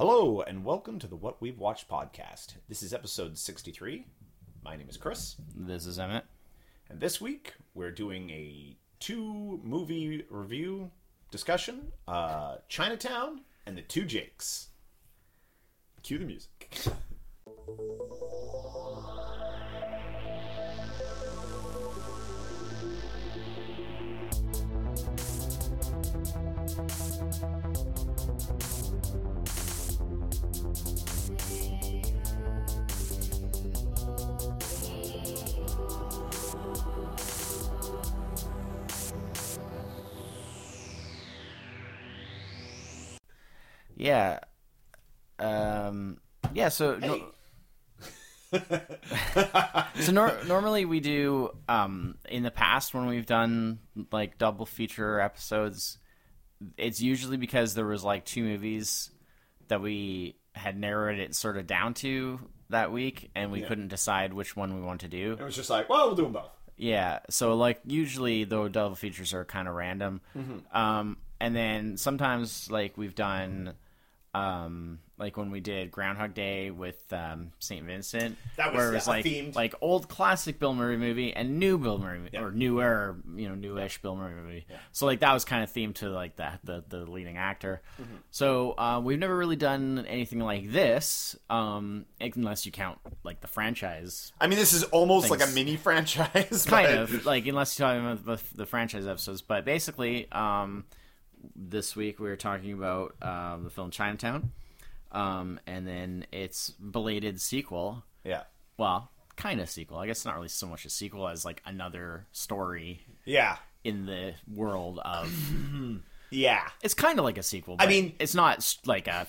Hello, and welcome to the What We've Watched podcast. This is episode 63. My name is Chris, This is Emmett. and this week we're doing a two movie review discussion uh, Chinatown and the Two Jakes. Cue the music. Yeah. Um. Yeah. So. Hey. so nor- normally we do um in the past when we've done like double feature episodes it's usually because there was like two movies that we had narrowed it sort of down to that week and we Yeah. couldn't decide which one we want to do It was just like, well, we'll do them both. Yeah, so like usually though double features are kind of random, Mm-hmm. um, and then sometimes like we've done, um, like when we did Groundhog Day with um, Saint Vincent, That was, where it was yeah, like themed. like old classic Bill Murray movie and new Bill Murray Yeah. or newer you know newish Bill Murray movie. So like that was kind of themed to like the the, the leading actor. Mm-hmm. So uh, we've never really done anything like this, um, unless you count like the franchise I mean, this is almost like a mini franchise. kind but- of like unless you're talking about the, the franchise episodes but basically um this week we were talking about um the film chinatown um and then its belated sequel Yeah. well kind of sequel i guess it's not really so much a sequel as like another story Yeah. in the world of Yeah. it's kind of like a sequel I mean- it's not like a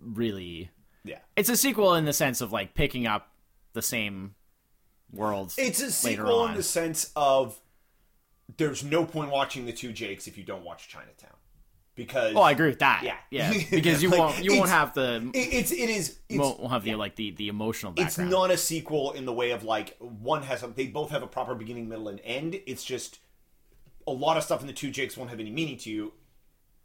really Yeah. it's a sequel in the sense of like picking up the same worlds It's a sequel in the sense of there's no point watching the two Jakes if you don't watch Chinatown. Because Oh, I agree with that. Yeah. yeah, because you Like, won't you won't have the It, it's it is it's won't, have the like the the emotional it's not a sequel in the way of like one has a, they both have a proper beginning, middle, and end. It's just a lot of stuff in the two Jakes won't have any meaning to you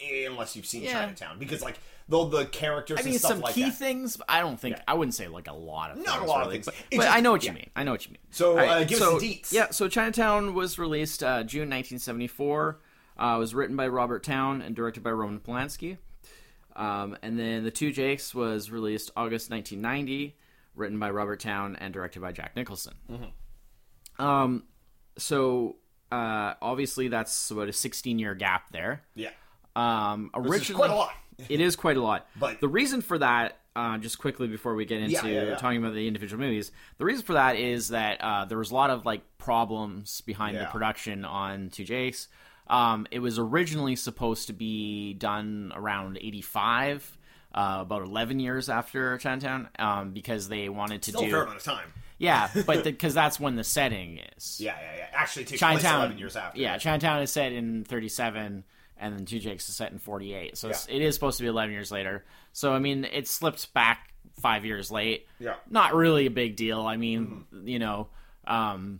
unless you've seen Yeah. Chinatown. Because like though the characters I mean, and stuff some like key that. things. I don't think Yeah. I wouldn't say like a lot of Not a things, lot of things. but, but just- I know what you mean. I know what you mean. So, All uh, give us the deets. Yeah, so Chinatown was released uh, June 1974. Uh, it was written by Robert Towne and directed by Roman Polanski. Um, and then The Two Jakes was released August 1990, written by Robert Towne and directed by Jack Nicholson. Mm-hmm. Um, so uh, obviously that's about a 16 year gap there. Yeah. Um, originally, is quite a lot. it is quite a lot. But- the reason for that, uh, just quickly before we get into Yeah, yeah, yeah. talking about the individual movies, the reason for that is that uh, there was a lot of like problems behind the production on Two Jakes. Um, it was originally supposed to be done around '85. Uh, about 11 years after Chinatown, um, because they wanted to Still a do fair amount of time. yeah, but because that's when the setting is. Yeah, yeah, yeah. Actually, takes place eleven years after. Yeah, Chinatown is set in 37, and then Two Jakes is set in 48. So it's, Yeah. it is supposed to be 11 years later. So I mean, it slipped back five years late. Yeah. Mm-hmm. Not really a big deal. I mean, you know, um,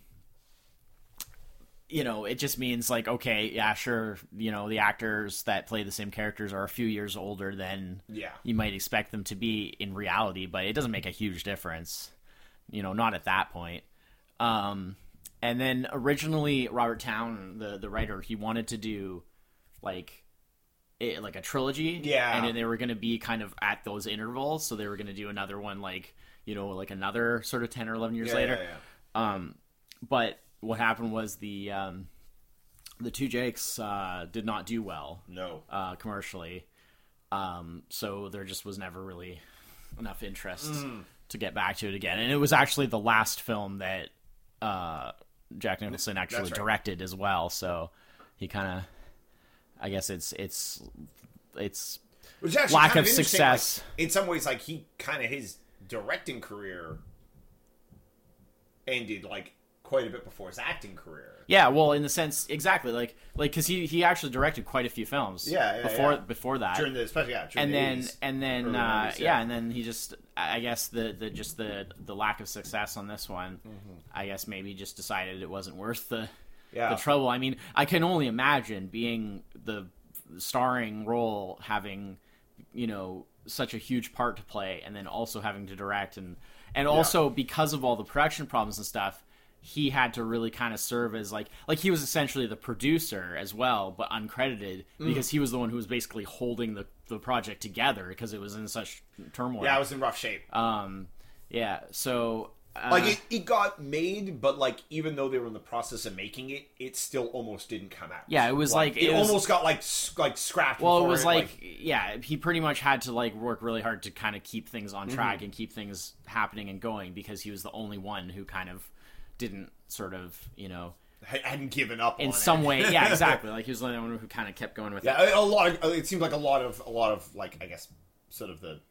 you know, it just means like, okay, yeah, sure, you know, the actors that play the same characters are a few years older than Yeah. you might expect them to be in reality, but it doesn't make a huge difference. You know, not at that point. Um, and then originally, Robert Towne, the the writer, he wanted to do like it, like a trilogy. Yeah. and then they were going to be kind of at those intervals, so they were going to do another one like you know like another sort of ten or eleven years Yeah, later. yeah, yeah. Um, but what happened was the um, the two Jakes uh, did not do well No. uh, commercially. Um, so there just was never really enough interest Mm. to get back to it again. And it was actually the last film that uh, Jack Nicholson actually right. directed as well. So he kind of, I guess it's it's it's Which is actually lack of success. like, in some ways, like he kind of his directing career ended like quite a bit before his acting career. yeah. Well, in the sense exactly like like because he he actually directed quite a few films. Yeah, yeah, before yeah. before that. During the, especially yeah, during and the then 80s. and then early uh, 90s, yeah. and then he just I guess the, the just the the lack of success on this one, I guess maybe just decided it wasn't worth the Yeah. the trouble. I mean, I can only imagine being the starring role having you know such a huge part to play, and then also having to direct and and also because of all the production problems and stuff. He had to really kind of serve as like like he was essentially the producer as well, but uncredited Mm. because he was the one who was basically holding the, the project together because it was in such turmoil. Yeah, it was in rough shape. um, yeah. So uh, like it, it got made, but like even though they were in the process of making it, it still almost didn't come out. Yeah, it was like- it, it was- almost got like like scrapped. Well, it was like, yeah, he pretty much had to like work really hard to kind of keep things on Mm-hmm. track and keep things happening and going because he was the only one who kind of didn't sort of, you know, hadn't given up in on some it. way, yeah, exactly. Like he was the only one who kind of kept going with it. Yeah, a, a lot. Of, it seemed like a lot of a lot of like I guess sort of the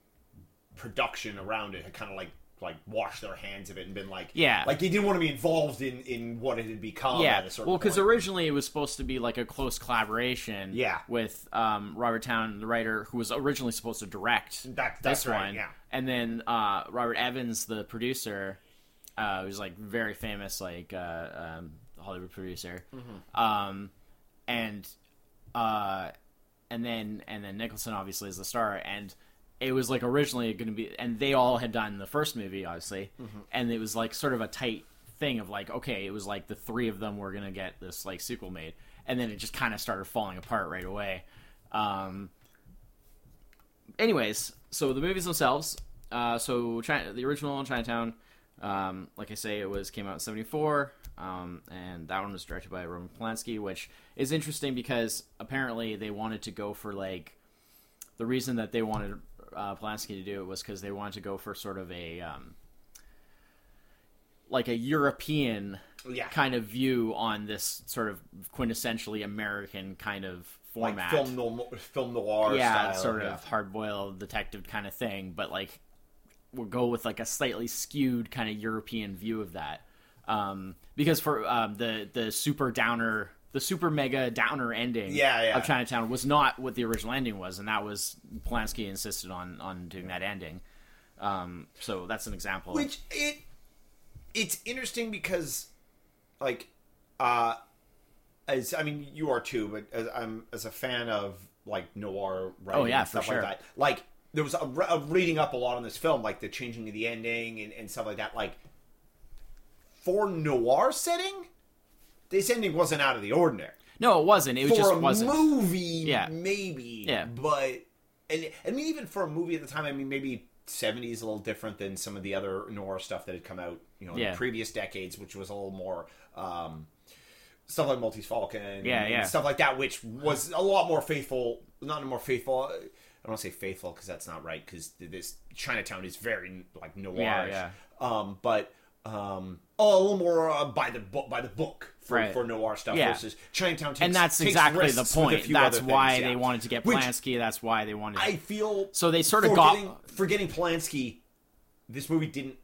production around it had kind of like like washed their hands of it and been like Yeah. like they didn't want to be involved in in what it had become. Yeah, at a certain well, because originally it was supposed to be like a close collaboration. Yeah. with um, Robert Towne, the writer, who was originally supposed to direct That- that's this right, one. yeah. and then uh, Robert Evans, the producer, uh, who's like very famous, like uh, um, Hollywood producer, Mm-hmm. um, and uh, and then and then Nicholson obviously is the star, and it was like originally going to be, and they all had done the first movie, obviously, Mm-hmm. and it was like sort of a tight thing of like, okay, it was like the three of them were going to get this like sequel made, and then it just kind of started falling apart right away. Um, anyways, so the movies themselves, uh, so China, the original Chinatown, um, like I say, it was came out in '74, um, and that one was directed by Roman Polanski, which is interesting because apparently they wanted to go for like the reason that they wanted uh, Polanski to do it was because they wanted to go for sort of a um, like a European Yeah. kind of view on this sort of quintessentially American kind of like format film noir, film noir yeah, style. sort yeah. of hard boiled detective kind of thing, but like we'll go with like a slightly skewed kind of European view of that. Um, because for um, the the super downer, the super mega downer ending Yeah, yeah. of Chinatown was not what the original ending was, and that was Polanski insisted on on doing that ending. Um, so that's an example. Which it it's interesting because like uh as I mean you are too, but as I'm as a fan of like noir writing Oh, yeah, for sure. like that. Like there was a, a reading up a lot on this film, like the changing of the ending and, and stuff like that. Like for noir setting, this ending wasn't out of the ordinary. no, it wasn't. It For just a wasn't. movie, Yeah. maybe. Yeah. But and I mean even for a movie at the time, I mean maybe 70s a little different than some of the other noir stuff that had come out, you know, Yeah. in previous decades, which was a little more um, stuff like Maltese Falcon, Yeah, and yeah. stuff like that, which was a lot more faithful. Not more faithful. I don't want to say faithful because that's not right. Because this Chinatown is very like noir. Yeah, yeah. Um, but um, oh, a little more uh, by the book. By the book for, Right. for noir stuff Yeah. versus Chinatown. Takes, and that's exactly the risks with a point. That's why things, they yeah. wanted to get Which Polanski. That's why they wanted. I feel So they sort of got- forgetting, Polanski. This movie didn't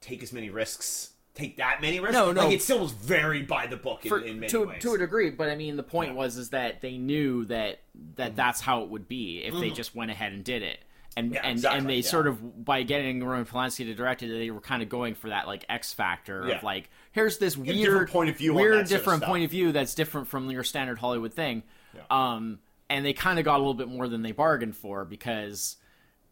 take as many risks. Take that many risks. No, no. Like it still was very by the book in, for, in many to ways. to a degree. But I mean, the point was is that they knew that Mm-hmm. that that's how it would be if they just went ahead and did it. And Yeah, and exactly, and they yeah. sort of by getting Roman Polanski to direct it, they were kind of going for that like X factor Yeah. of like here's this weird different point of view on weird sort of different point of view that's different from your standard Hollywood thing. Um, and they kind of got a little bit more than they bargained for because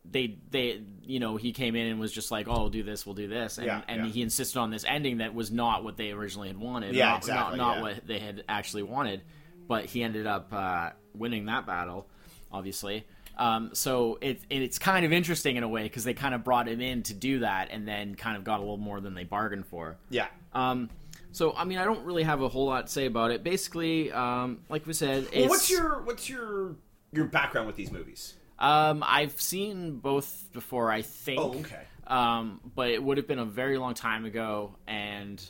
they they you know he came in and was just like oh we'll do this we'll do this. And and he insisted on this ending that was not what they originally had wanted Yeah, not, exactly, not, not what they had actually wanted. But he ended up uh, winning that battle obviously um, so it, it's kind of interesting in a way because they kind of brought him in to do that and then kind of got a little more than they bargained for yeah. um, so I mean I don't really have a whole lot to say about it basically um, like we said Well, what's your what's your your background with these movies? um, I've seen both before, I think. Oh, okay. Um, but it would have been a very long time ago, and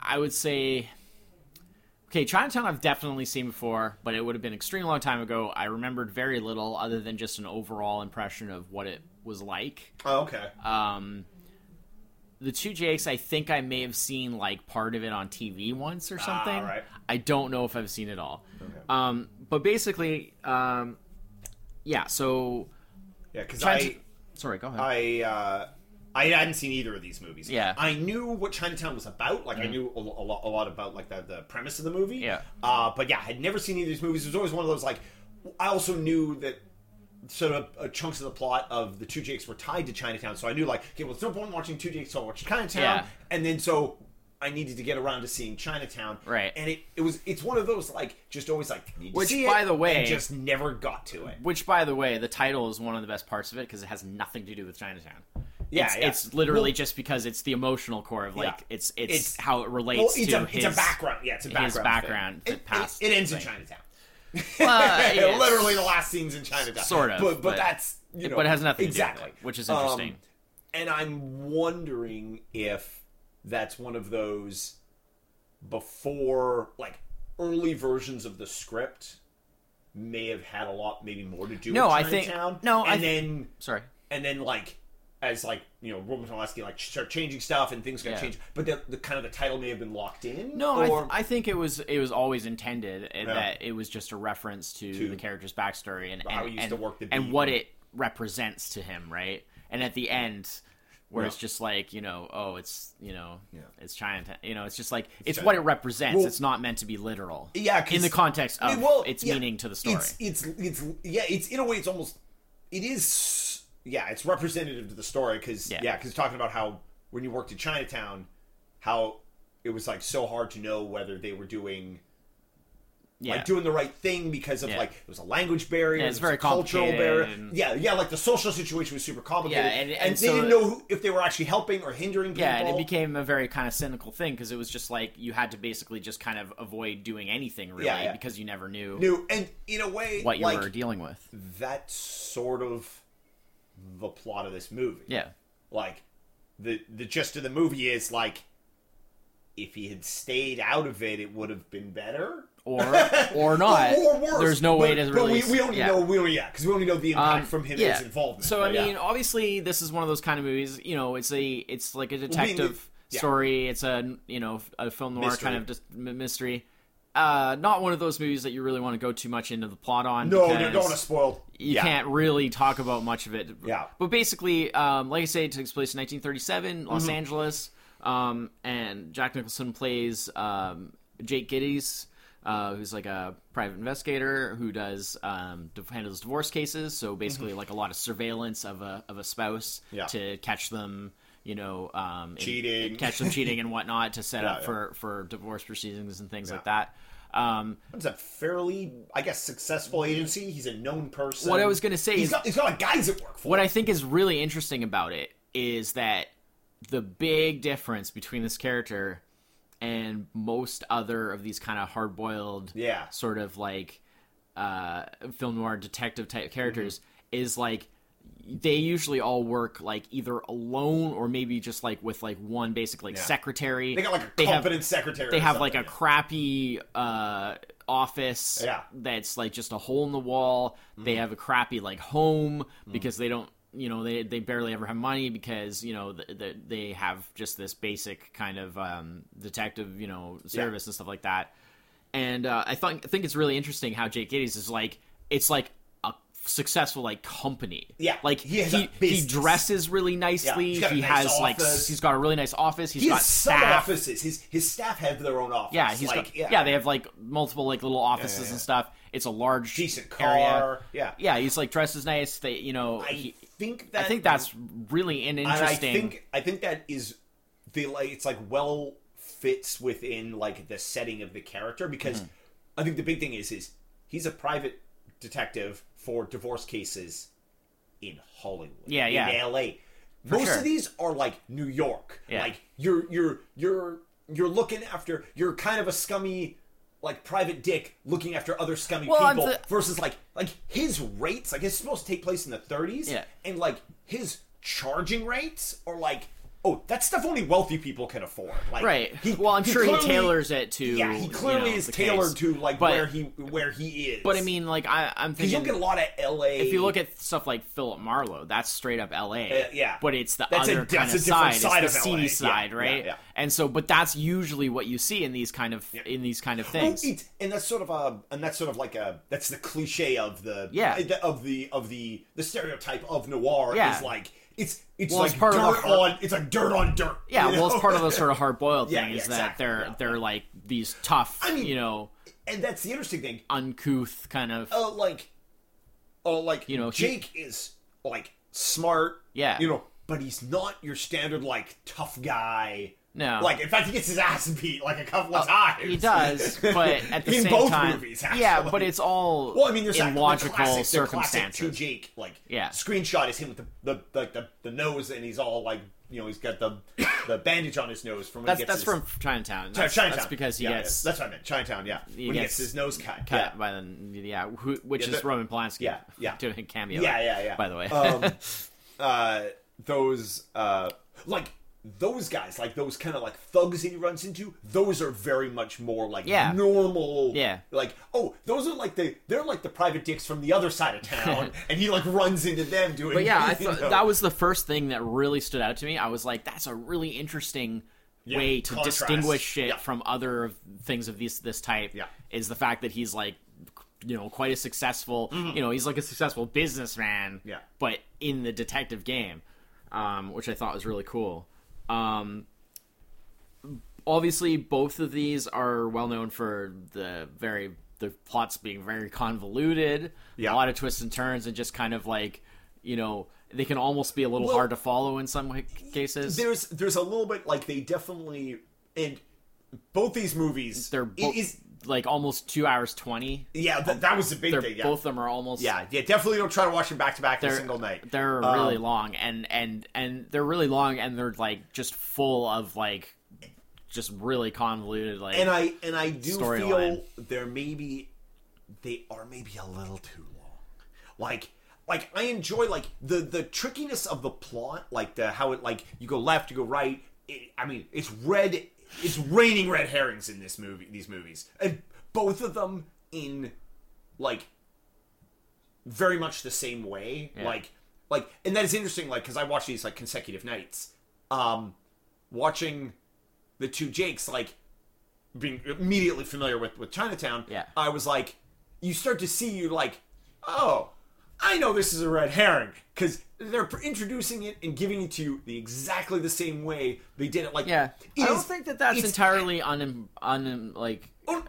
I would say, okay, Chinatown I've definitely seen before, but it would have been an extreme long time ago. I remembered very little other than just an overall impression of what it was like. Oh, okay. Um, the two Jakes, I think I may have seen like part of it on TV once or something. Ah, right. I don't know if I've seen it all. Okay. Um, but basically, um, yeah. So yeah, because I sorry, go ahead. I uh, I hadn't seen either of these movies. Yeah. I knew what Chinatown was about. Like I knew a, a lot, a lot about like the, the premise of the movie. Yeah. Uh, but yeah, I had never seen either of these movies. It was always one of those like. I also knew that sort of uh, chunks of the plot of the two Jakes were tied to Chinatown. So I knew like, okay, well, there's no point in watching two Jakes, so I'll watch Chinatown, Yeah. and then so. I needed to get around to seeing Chinatown, Right. And it, it was it's one of those like just always like need to Which, see by it, the way- and just never got to it. Which, by the way, the title is one of the best parts of it because it has nothing to do with Chinatown. Yeah, it's, yeah. it's literally Well- just because it's the emotional core of like Yeah. it's, it's It's- how it relates Well, it's to a his it's a background. Yeah, it's a background. his background, the It, past it, it ends in. Chinatown. Uh, yeah, Literally, the last scene's in Chinatown. Sort of, but but, but- that's you know, but it has nothing exactly, to do with it, which is Um, interesting. and I'm wondering if that's one of those before like early versions of the script may have had a lot maybe more to do No, with I think- Chinatown. no, and I- then Sorry. and then like as like you know Roman Polanski like start changing stuff and things got Yeah. changed, but the, the kind of the title may have been locked in. No, I, th- I think it was it was always intended uh, that it was just a reference to, To the character's backstory and how and, he used and, to work the and beat. what it represents to him, right? And at the end, where Yeah. it's just like you know, oh, it's you know, Yeah. it's Chinatown. You know, it's just like it's, China- what it represents. Well- it's not meant to be literal. Yeah, in the context I of mean, well, its yeah, meaning to the story. It's, it's it's yeah, it's in a way it's almost it is yeah, it's representative to the story because Yeah. yeah, because talking about how when you worked in Chinatown, how it was like so hard to know whether they were doing yeah, like doing the right thing because of Yeah. like it was a language barrier, Yeah, it's was very a cultural barrier. and- Yeah, yeah, like the social situation was super complicated, Yeah, and- and they so- didn't know who, if they were actually helping or hindering people. Yeah, and it became a very kind of cynical thing because it was just like you had to basically just kind of avoid doing anything really Yeah, yeah. because you never knew new and in a way what you like were dealing with. That sort of the plot of this movie. Yeah, like the the gist of the movie is like if he had stayed out of it, it would have been better. or or not. or, or worse. There's no way to but really. we, we only yeah. know we only yeah because we only know the impact Um, from him yeah. his involvement. So I But, yeah. mean, obviously, this is one of those kind of movies. You know, it's a it's like a detective yeah. story. It's a you know a film noir Mystery. kind of mystery. Uh, not one of those movies that you really want to go too much into the plot on. no, because don't want to spoil. you yeah. can't really talk about much of it. Yeah. But basically, um, like I say, it takes place in 1937, Los Mm-hmm. Angeles, um, and Jack Nicholson plays um, Jake Gittes, uh, who's like a private investigator who does um, handles divorce cases. So basically, like a lot of surveillance of a of a spouse Mm-hmm. Yeah. to catch them. You know, um, in- Cheating. catch them cheating and whatnot to set Yeah, up yeah. for for divorce proceedings and things Yeah. like that. Um, It's a fairly, I guess, successful agency. He's a known person. What I was gonna say he's is- got, he's got guys at work for. What him. I think is really interesting about it is that the big difference between this character and most other of these kind of hard boiled, Yeah. sort of like uh, film noir detective type characters Mm-hmm. is like they usually all work like either alone or maybe just like with like one basic like Yeah. secretary. They got like a They have- competent secretary. they have like a crappy uh, office Yeah. that's like just a hole in the wall. They have a crappy like home Mm. because they don't, you know, they they barely ever have money because you know the, the, they have just this basic kind of um, detective, you know, service and stuff like that. And uh, I think I think it's really interesting how Jake Gittes is like it's like successful like company. Yeah, like he he he, dresses really nicely. he's he nice has like office. s- he's got a really nice office. He's He got staff. offices. His his staff have their own office. Yeah, he's like, got yeah. They have like multiple like little offices yeah, and yeah. stuff. It's a large decent area. car. Yeah, Yeah, he's like dresses nice. They you know I he- think that I think that's really an interesting. I think I think that is the like it's like well fits within like the setting of the character because Mm-hmm. I think the big thing is is he's a private detective for divorce cases in Hollywood. Yeah, yeah. in. LA. Most sure. of these are like New York. Yeah. Like you're you're you're you're looking after you're kind of a scummy like private dick looking after other scummy Well, people the- versus like like his rates like it's supposed to take place in the 30s Yeah. and like his charging rates are like oh that stuff only wealthy people can afford like right. he- well, I'm sure clearly- he tailors it to yeah he you clearly know, is tailored case. to like But- where he where he is But I mean, like I, I'm because you thinking. don't get a lot of la if you look at stuff like Philip Marlowe, that's straight up L.A. Uh, yeah. but it's the That's a- other kind that's of a side. side it's the of seedy Yeah, side, yeah, right? yeah. And so, but that's usually what you see in these kind of in these kind of Well, things. it's, and that's sort of a and that's sort of like a that's the cliche of the Yeah. of the of the the stereotype of noir Yeah. is like it's it's Well, like it's part dirt of the on it's like dirt on dirt yeah, well, it's part of the sort of hard boiled thing yeah, is that they're yeah, they're like these tough, I mean- you know, and that's the interesting thing uncouth kind of. uh, like oh, like You know, he- Jake is like smart. Yeah. you know, but he's not your standard like tough guy. No. like in fact, he gets his ass beat like a couple of times. Oh, He does, but at the in same both time, movies, actually. yeah, but it's all Well, I mean, there's in that logical classic, the circumstances. Classic to Jake, like Yeah. screenshot is him with the the, the the the nose, and he's all like, you know, he's got the the bandage on his nose from when that's he gets that's his, from Chinatown. Chi- That's, Chinatown. that's because he Yeah, gets yeah. That's what I meant. Chinatown. Yeah, he when he gets gets his nose cut. cut yeah. by the yeah, who, which Yeah, is the- Roman Polanski. yeah, yeah. doing a cameo. Yeah, yeah, yeah. By the way, um, uh, those uh, like those guys, like those kind of like thugs that he runs into, those are very much more like Yeah. normal. Yeah. like oh, those are like the they're like the private dicks from the other side of town, and he like runs into them doing. But yeah, I you thought know. that was the first thing that really stood out to me. I was like, that's a really interesting Yeah, way to contrast. distinguish it Yeah. from other things of this this type. Yeah. Is the fact that he's like you know, quite a successful you know, he's like a successful businessman. Mm-hmm. Yeah. But in the detective game. Um, which I thought was really cool. Um obviously both of these are well known for the very the plots being very convoluted Yeah. a lot of twists and turns and just kind of like you know they can almost be a little Well, hard to follow in some cases there's there's a little bit like they definitely and both these movies they're both is like almost two hours 20 yeah th- that was the big they're thing yeah both of them are almost yeah yeah definitely don't try to watch them back to back in a they're single night they're Um, really long and and and they're really long and they're like just full of like just really convoluted like and I and I do feel there maybe they are maybe a little too long. Like like I enjoy like the the trickiness of the plot, like the how it like you go left, you go right. It, I mean, it's red. It's raining red herrings in this movie. These movies, and both of them in like very much the same way. Yeah. Like like, and that is interesting. Like because I watch these like consecutive nights. Um, watching the two Jakes like being immediately familiar with with Chinatown, Yeah. I was like, you start to see you like, oh, I know this is a red herring because they're introducing it and giving it to you the exactly the same way they did it. Like, yeah it i don't is- think that that's entirely un, un like Oh,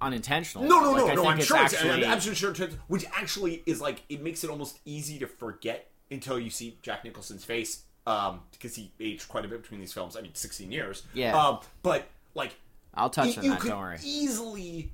unintentional no, no, Like, no, I no. I'm sure. It's, actually I'm absolutely sure. It's, which actually is like it makes it almost easy to forget until you see Jack Nicholson's face, um, because he aged quite a bit between these films. I mean, 16 years. Yeah. Um, but like i'll touch you, on you that could don't worry easily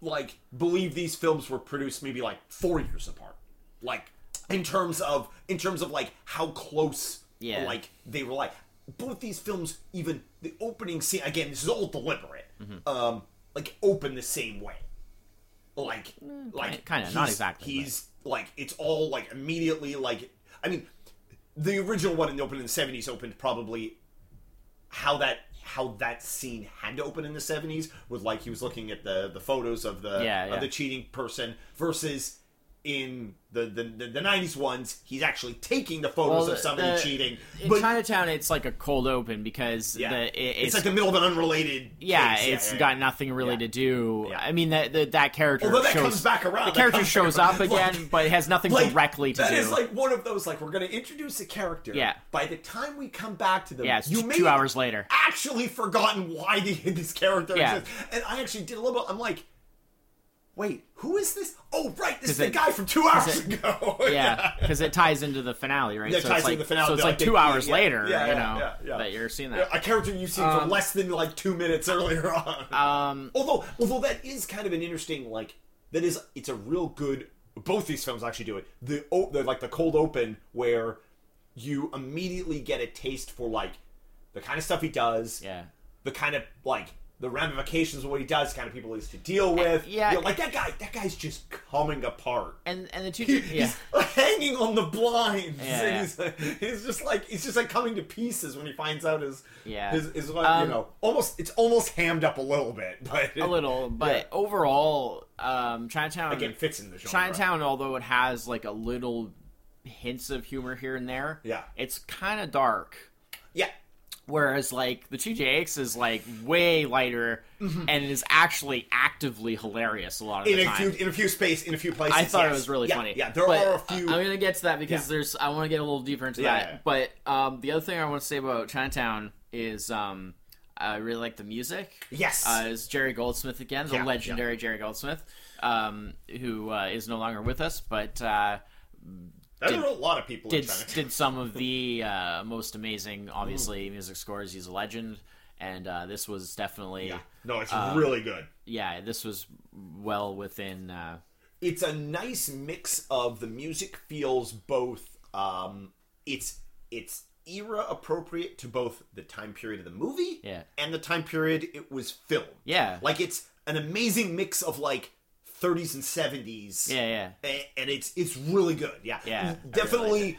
like believe these films were produced maybe like four years apart like in terms of in terms of like how close Yeah. like they were like both these films even the opening scene again this is all deliberate Mm-hmm. um like open the same way like like kinda, not he's- exactly, but- he's like it's all like immediately like i mean the original one in the open in the 70s opened probably how that how that scene had to open in the 70s was like he was looking at the the photos of the Yeah, yeah. of the cheating person versus in the, the the, the 90s ones he's actually taking the photos Well, of somebody the- cheating in but Chinatown, it's like a cold open because yeah the, it, it's, it's, like the middle of an unrelated yeah, case. it's yeah, got yeah. nothing really to do. I mean that that, that character Although that shows comes back around, The character shows up again, but it has nothing like, directly to That do. is like one of those like we're going to introduce a character. Yeah. By the time we come back to them, Yeah, you two hours later. Actually, forgotten why the, this character Yeah. exists, and I actually did a little bit. I'm like, wait, who is this? Oh, right, this is the it- guy from two hours it- ago. yeah, because it ties into the finale, right? Yeah, it so ties it's like, into the finale, So it's like like, two hours yeah, later, yeah, you know, yeah, yeah. that you're seeing that. a character you've seen for less than like two minutes earlier on. Um, although, although that is kind of an interesting like that is it's a real good. Both these films actually do it. The, o- the like the cold open where you immediately get a taste for like the kind of stuff he does, yeah. the kind of like the ramifications of what he does, kind of people he's to deal with. yeah. You know, like that guy. That guy's just coming apart. And and the two, He- yeah, He's hanging on the blinds. Yeah, and yeah. He's, he's just like he's just like coming to pieces when he finds out his Yeah. his, his like, Um, you know almost it's almost hammed up a little bit, but a little, but Yeah. overall, um, Chinatown again fits in the genre. Chinatown, although it has like a little hints of humor here and there, Yeah. it's kind of dark. yeah, Whereas like the Two Jakes is like way lighter and is actually actively hilarious a lot of Mm-hmm. in the a time. few in a few space in a few places. I thought it was really Yeah, funny. Yeah, there But are a few. I'm gonna get to that because Yeah. there's. I want to get a little deeper into Yeah, that. But um, the other thing I want to say about Chinatown is um, I really like the music. yes, Uh, is Jerry Goldsmith again, the legendary Jerry Goldsmith. um, who uh, is no longer with us, but uh, There Did- are a lot of people in did did some of the uh, most amazing, obviously, music scores. He's a legend, and uh, this was definitely yeah. No, it's uh, really good. yeah, this was well within. Uh, it's a nice mix of the music feels both um it's it's era appropriate to both the time period of the movie Yeah. and the time period it was filmed. Yeah. Like it's an amazing mix of like 30s and 70s. yeah, yeah, And, and it's it's really good. Yeah. Yeah, I really Definitely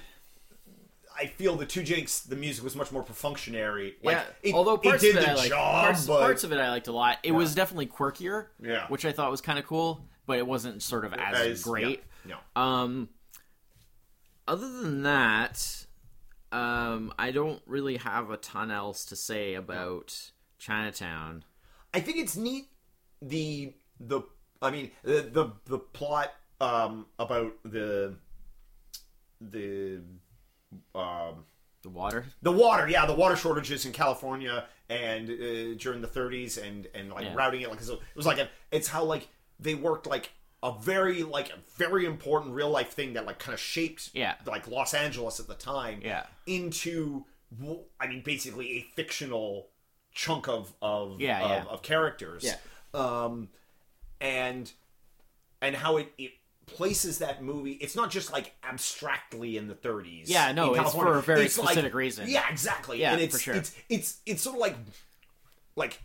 I feel the two Jakes, the music was much more perfunctionary. Like, yeah. it, Although parts it did of it I liked, job, parts, but parts of it I liked a lot. It was definitely quirkier, Yeah. which I thought was kind of cool, but it wasn't sort of as, as- great. Yeah, no. Um, other than that, um, I don't really have a ton else to say about Chinatown. I think it's neat the the I mean the the, the plot um about the the um The water, the water yeah the water shortages in California and uh, during the 30s and and like Yeah. routing it like it was like a, it's how like they worked like a very like a very important real life thing that like kind of shaped Yeah. like Los Angeles at the time Yeah. into I mean basically a fictional chunk of of Yeah, of, yeah. of characters Yeah. um and and how it, it places that movie it's not just like abstractly in the 30s Yeah, no, it's for a very It's like- specific reason. yeah exactly Yeah, and it's for sure. it's it's it's sort of like like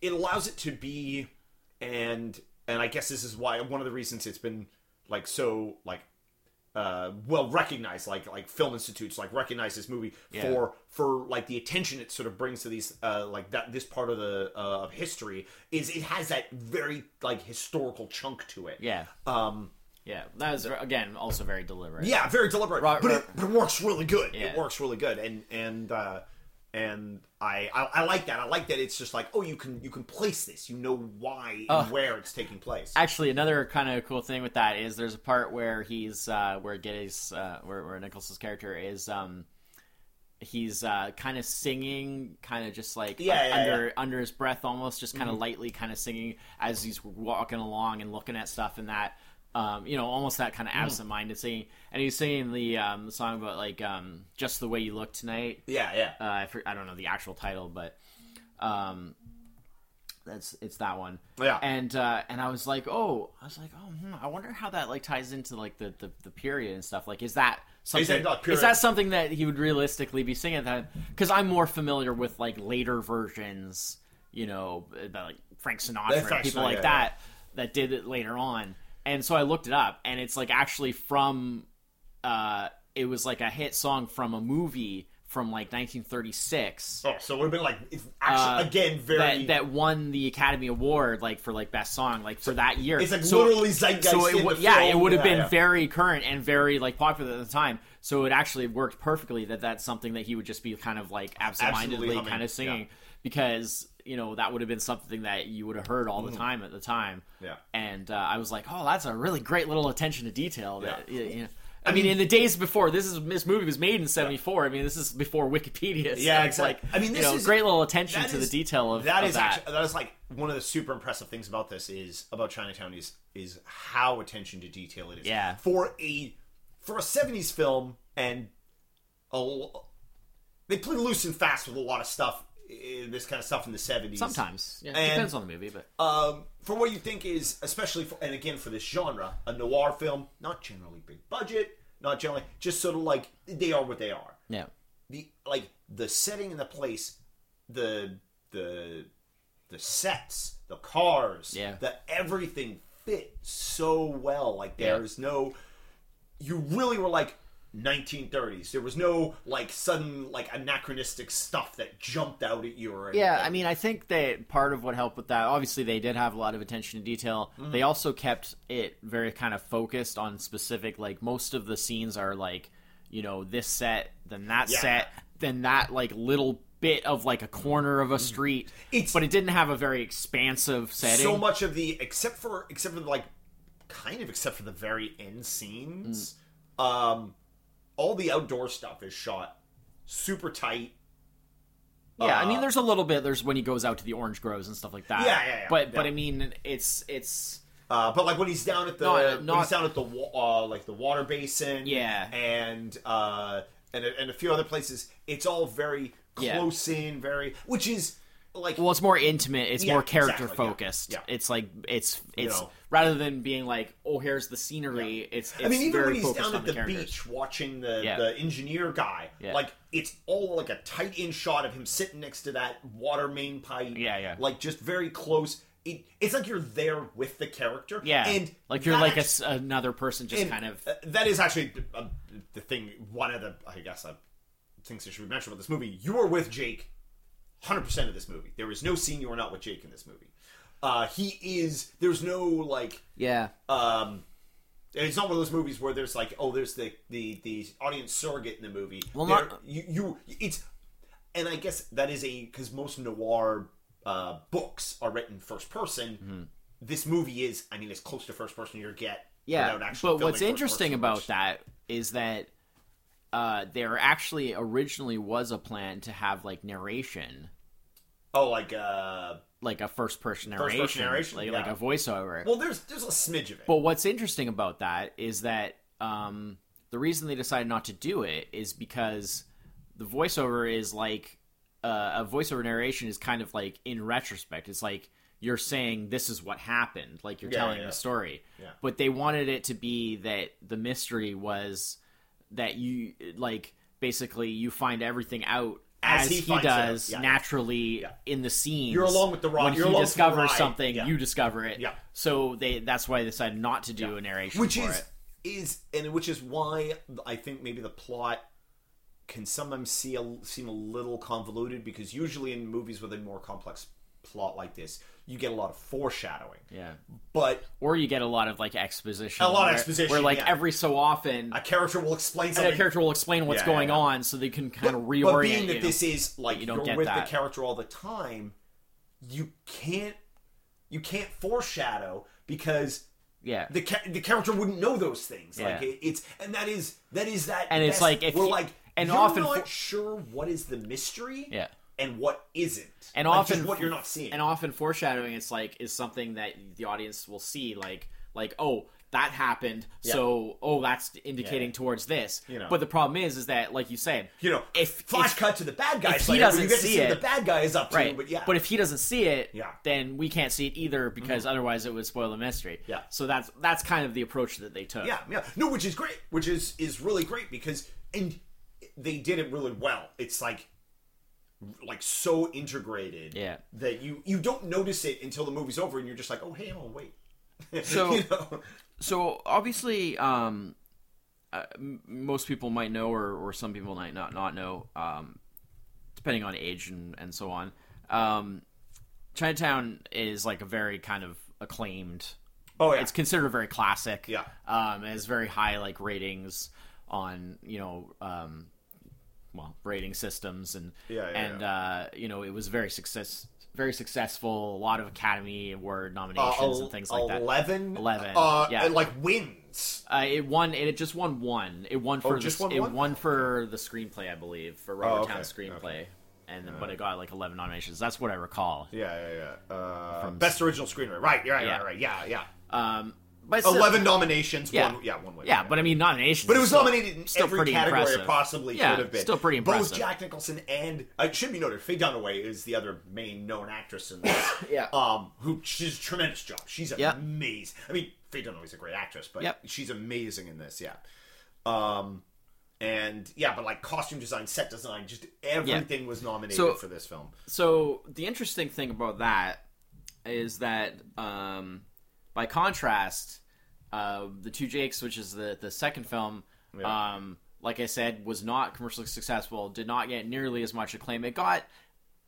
it allows it to be and and i guess this is why one of the reasons it's been like so like uh, well recognized like like film institutes like recognize this movie Yeah. for for like the attention it sort of brings to these uh like that this part of the uh, of history is it has that very like historical chunk to it yeah, um yeah. That was again also very deliberate. yeah very deliberate Right, but. It, but it works really good Yeah. it works really good and and uh and I, I I like that. I like that it's just like, oh, you can you can place this. You know why and where it's taking place. Actually, another kind of cool thing with that is there's a part where he's uh, where Gittes uh, where, where Nicholas's character is um, he's uh, kind of singing, kind of just like Yeah, yeah, under yeah. Mm-hmm. under his breath, almost just kind of lightly, kind of singing as he's walking along and looking at stuff and that. Um, you know, almost that kind of Mm. absent-minded singing, and he's singing the um, song about like um, just the way you look tonight. yeah, yeah. Uh, I, for, I don't know the actual title, but um, that's it's that one. Yeah. And uh, and I was like, oh, I was like, oh, hmm, I wonder how that like ties into like the the, the period and stuff. Like, is that something? period? Is that something that he would realistically be singing at that? Because I'm more familiar with like later versions, you know, about, like Frank Sinatra Yeah, and people like yeah, that that did it later on. And so I looked it up, and it's like actually from uh, it was like a hit song from a movie from like 1936 Oh, so it would have been like it's actually uh, again very. that that won the Academy Award like for like best song like for that year. it's like So- literally zeitgeist. so it the yeah, it would have Yeah, been yeah. very current and very like popular at the time. So it actually worked perfectly that that's something that he would just be kind of like absentmindedly kind of singing yeah. because you know that would have been something that you would have heard all the time at the time. Yeah. and uh, I was like, oh, that's a really great little attention to detail. That Yeah. you you know. I, mean, in the days before this is this movie was made in '74. I mean, this is before Wikipedia. So Yeah, it's exactly. like I mean, you this know, is- great little attention to is- the detail of that of is that. actually that is like one of the super impressive things about this is about Chinatown is is how attention to detail it is. Yeah. For a for a seventies film and a they play loose and fast with a lot of stuff. This kind of stuff in the seventies. Sometimes, yeah, And- depends on the movie, but um, for what you think is, especially for, and again for this genre, a noir film, not generally big budget, not generally, just sort of like they are what they are. yeah, The like the setting and the place, the the the sets, the cars, Yeah. the everything fit so well. Like Yeah. there's no, you really were like. 1930s. There was no like sudden like anachronistic stuff that jumped out at you or yeah. I mean, I think that part of what helped with that, obviously, they did have a lot of attention to detail. Mm-hmm. They also kept it very kind of focused on specific. Like most of the scenes are like, you know, this set, then that Yeah. set, then that like little bit of like a corner of a street. Mm-hmm. It's- but it didn't have a very expansive setting. so much of the except for except for like kind of except for the very end scenes Mm. um all the outdoor stuff is shot super tight Yeah, I mean, Uh, there's a little bit. There's when he goes out to the orange groves and stuff like that. Yeah, yeah, yeah, But but. I mean, it's it's Uh, but like when he's down at the Not- not- he's down at the uh, like the water basin, Yeah. and uh, and a- and a few other places, it's all very Yeah. close in, very which is like Well, it's more intimate. It's Yeah, more character exactly, focused. yeah. It's like it's You it's know. rather than being like, oh, here's the scenery. It's, it's I mean, even very when he's down at the, characters. beach watching the, Yeah. the engineer guy, Yeah. like it's all like a tight in shot of him sitting next to that water main pipe. Yeah, yeah. Like just very close. It, it's like you're there with the character. Yeah, and like you're like a another person, just kind of. uh, that is actually uh, the thing. One of the I guess uh, things that should be mentioned about this movie. You are with Jake, hundred percent of this movie. There is no scene you are not with Jake in this movie. Uh, he is. There's no like yeah, um it's not one of those movies where there's like oh there's the the the audience surrogate in the movie Well, not- you you it's and i guess that is a because most noir uh books are written first person Mm-hmm. this movie is i mean as close to first person you get yeah. without actually But what's interesting about that is that uh, there actually originally was a plan to have like narration, oh like uh like a first person narration, narration, like yeah. like a voiceover. well there's there's a smidge of it But what's interesting about that is that um, the reason they decided not to do it is because the voiceover is like uh, a voiceover narration is kind of like in retrospect. It's like you're saying this is what happened, like you're Yeah, telling yeah. the story. Yeah. But they wanted it to be that the mystery was that you like basically you find everything out. As As, he he, finds it out. does Yeah, naturally Yeah. in the scene, You're along with the ride- When you're he discovers something, Yeah. you discover it. Yeah. So they that's why they decided not to do a narration which is it. is and which is why I think maybe the plot can sometimes see a, seem a little convoluted because usually in movies with a more complex plot like this, you get a lot of foreshadowing. Yeah. But Or you get a lot of like exposition. A lot of exposition, Where like yeah. every so often a character will explain something. a character will explain what's Yeah, going yeah, on so they can kind of reorient but being that you. this is like you don't are with that. the character all the time, you can't you can't foreshadow because yeah. the ca- the character wouldn't know those things. Like Yeah. it, it's and that is that is that. And it's like if we're you- like and you're often not for- sure what is the mystery. Yeah. And what isn't, and Like, often what you're not seeing. and often foreshadowing it's like is something that the audience will see like like oh that happened so oh that's indicating Yeah. towards this You know. but the problem is is that like you said you know, if flash if- cut to the bad guy. if he doesn't you get to see see it- the bad guy is up to. right But yeah, but if he doesn't see it Yeah. then we can't see it either because mm-hmm. otherwise it would spoil the mystery Yeah. so that's that's kind of the approach that they took yeah, yeah, no, which is great, which is is really great because and they did it really well. It's like like so integrated Yeah. that you you don't notice it until the movie's over and you're just like oh hey oh wait. So- you know? so obviously um uh, most people might know or, or some people might not not know um depending on age and, and so on. Um chinatown is like a very kind of acclaimed oh yeah. it's considered very classic. Yeah. um it has very high like ratings on you know um well rating systems and Yeah, yeah, and uh you know it was very success very successful a lot of academy award Uh, nominations el- and things like that 11 11, uh, yeah. and, like wins uh, it won. It just won one. It won for Oh, just the, won it one? won for the screenplay, I believe, for Robert Oh, okay, Towne's screenplay, and then, but it got like eleven nominations. That's what I recall. yeah yeah yeah uh, From- best original screenwriter right right Yeah. right right yeah yeah Um, still- 11 nominations Yeah. one yeah one win Yeah, but I mean nominations. But it was still- nominated in still every category impressive. it possibly Yeah, could have been. still pretty impressive. Both. Jack Nicholson and uh, it should be noted, Faye Dunaway is the other main known actress in this. Yeah. Um, who she's a tremendous job. She's Yeah. amazing. I mean, Faye Dunaway's a great actress, but Yep. she's amazing in this. Yeah. Um, and yeah, but like costume design, set design, just everything was nominated So- for this film. So the interesting thing about that is that, um, by contrast, uh, the Two Jakes, which is the the second film, Yeah. um, like I said, was not commercially successful. Did not get nearly as much acclaim. It got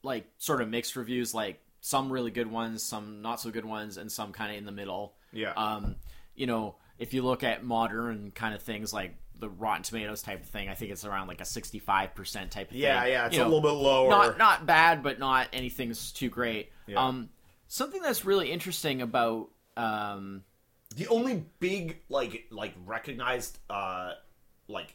like sort of mixed reviews, like some really good ones, some not so good ones, and some kind of in the middle. Yeah. Um, you know, if you look at modern kind of things like the Rotten Tomatoes type of thing, I think it's around like a sixty-five percent type of Yeah, thing. yeah, yeah, it's You a know, little bit lower. Not not bad, but not anything's too great. Yeah. Um, something that's really interesting about um, The only big like like recognized uh like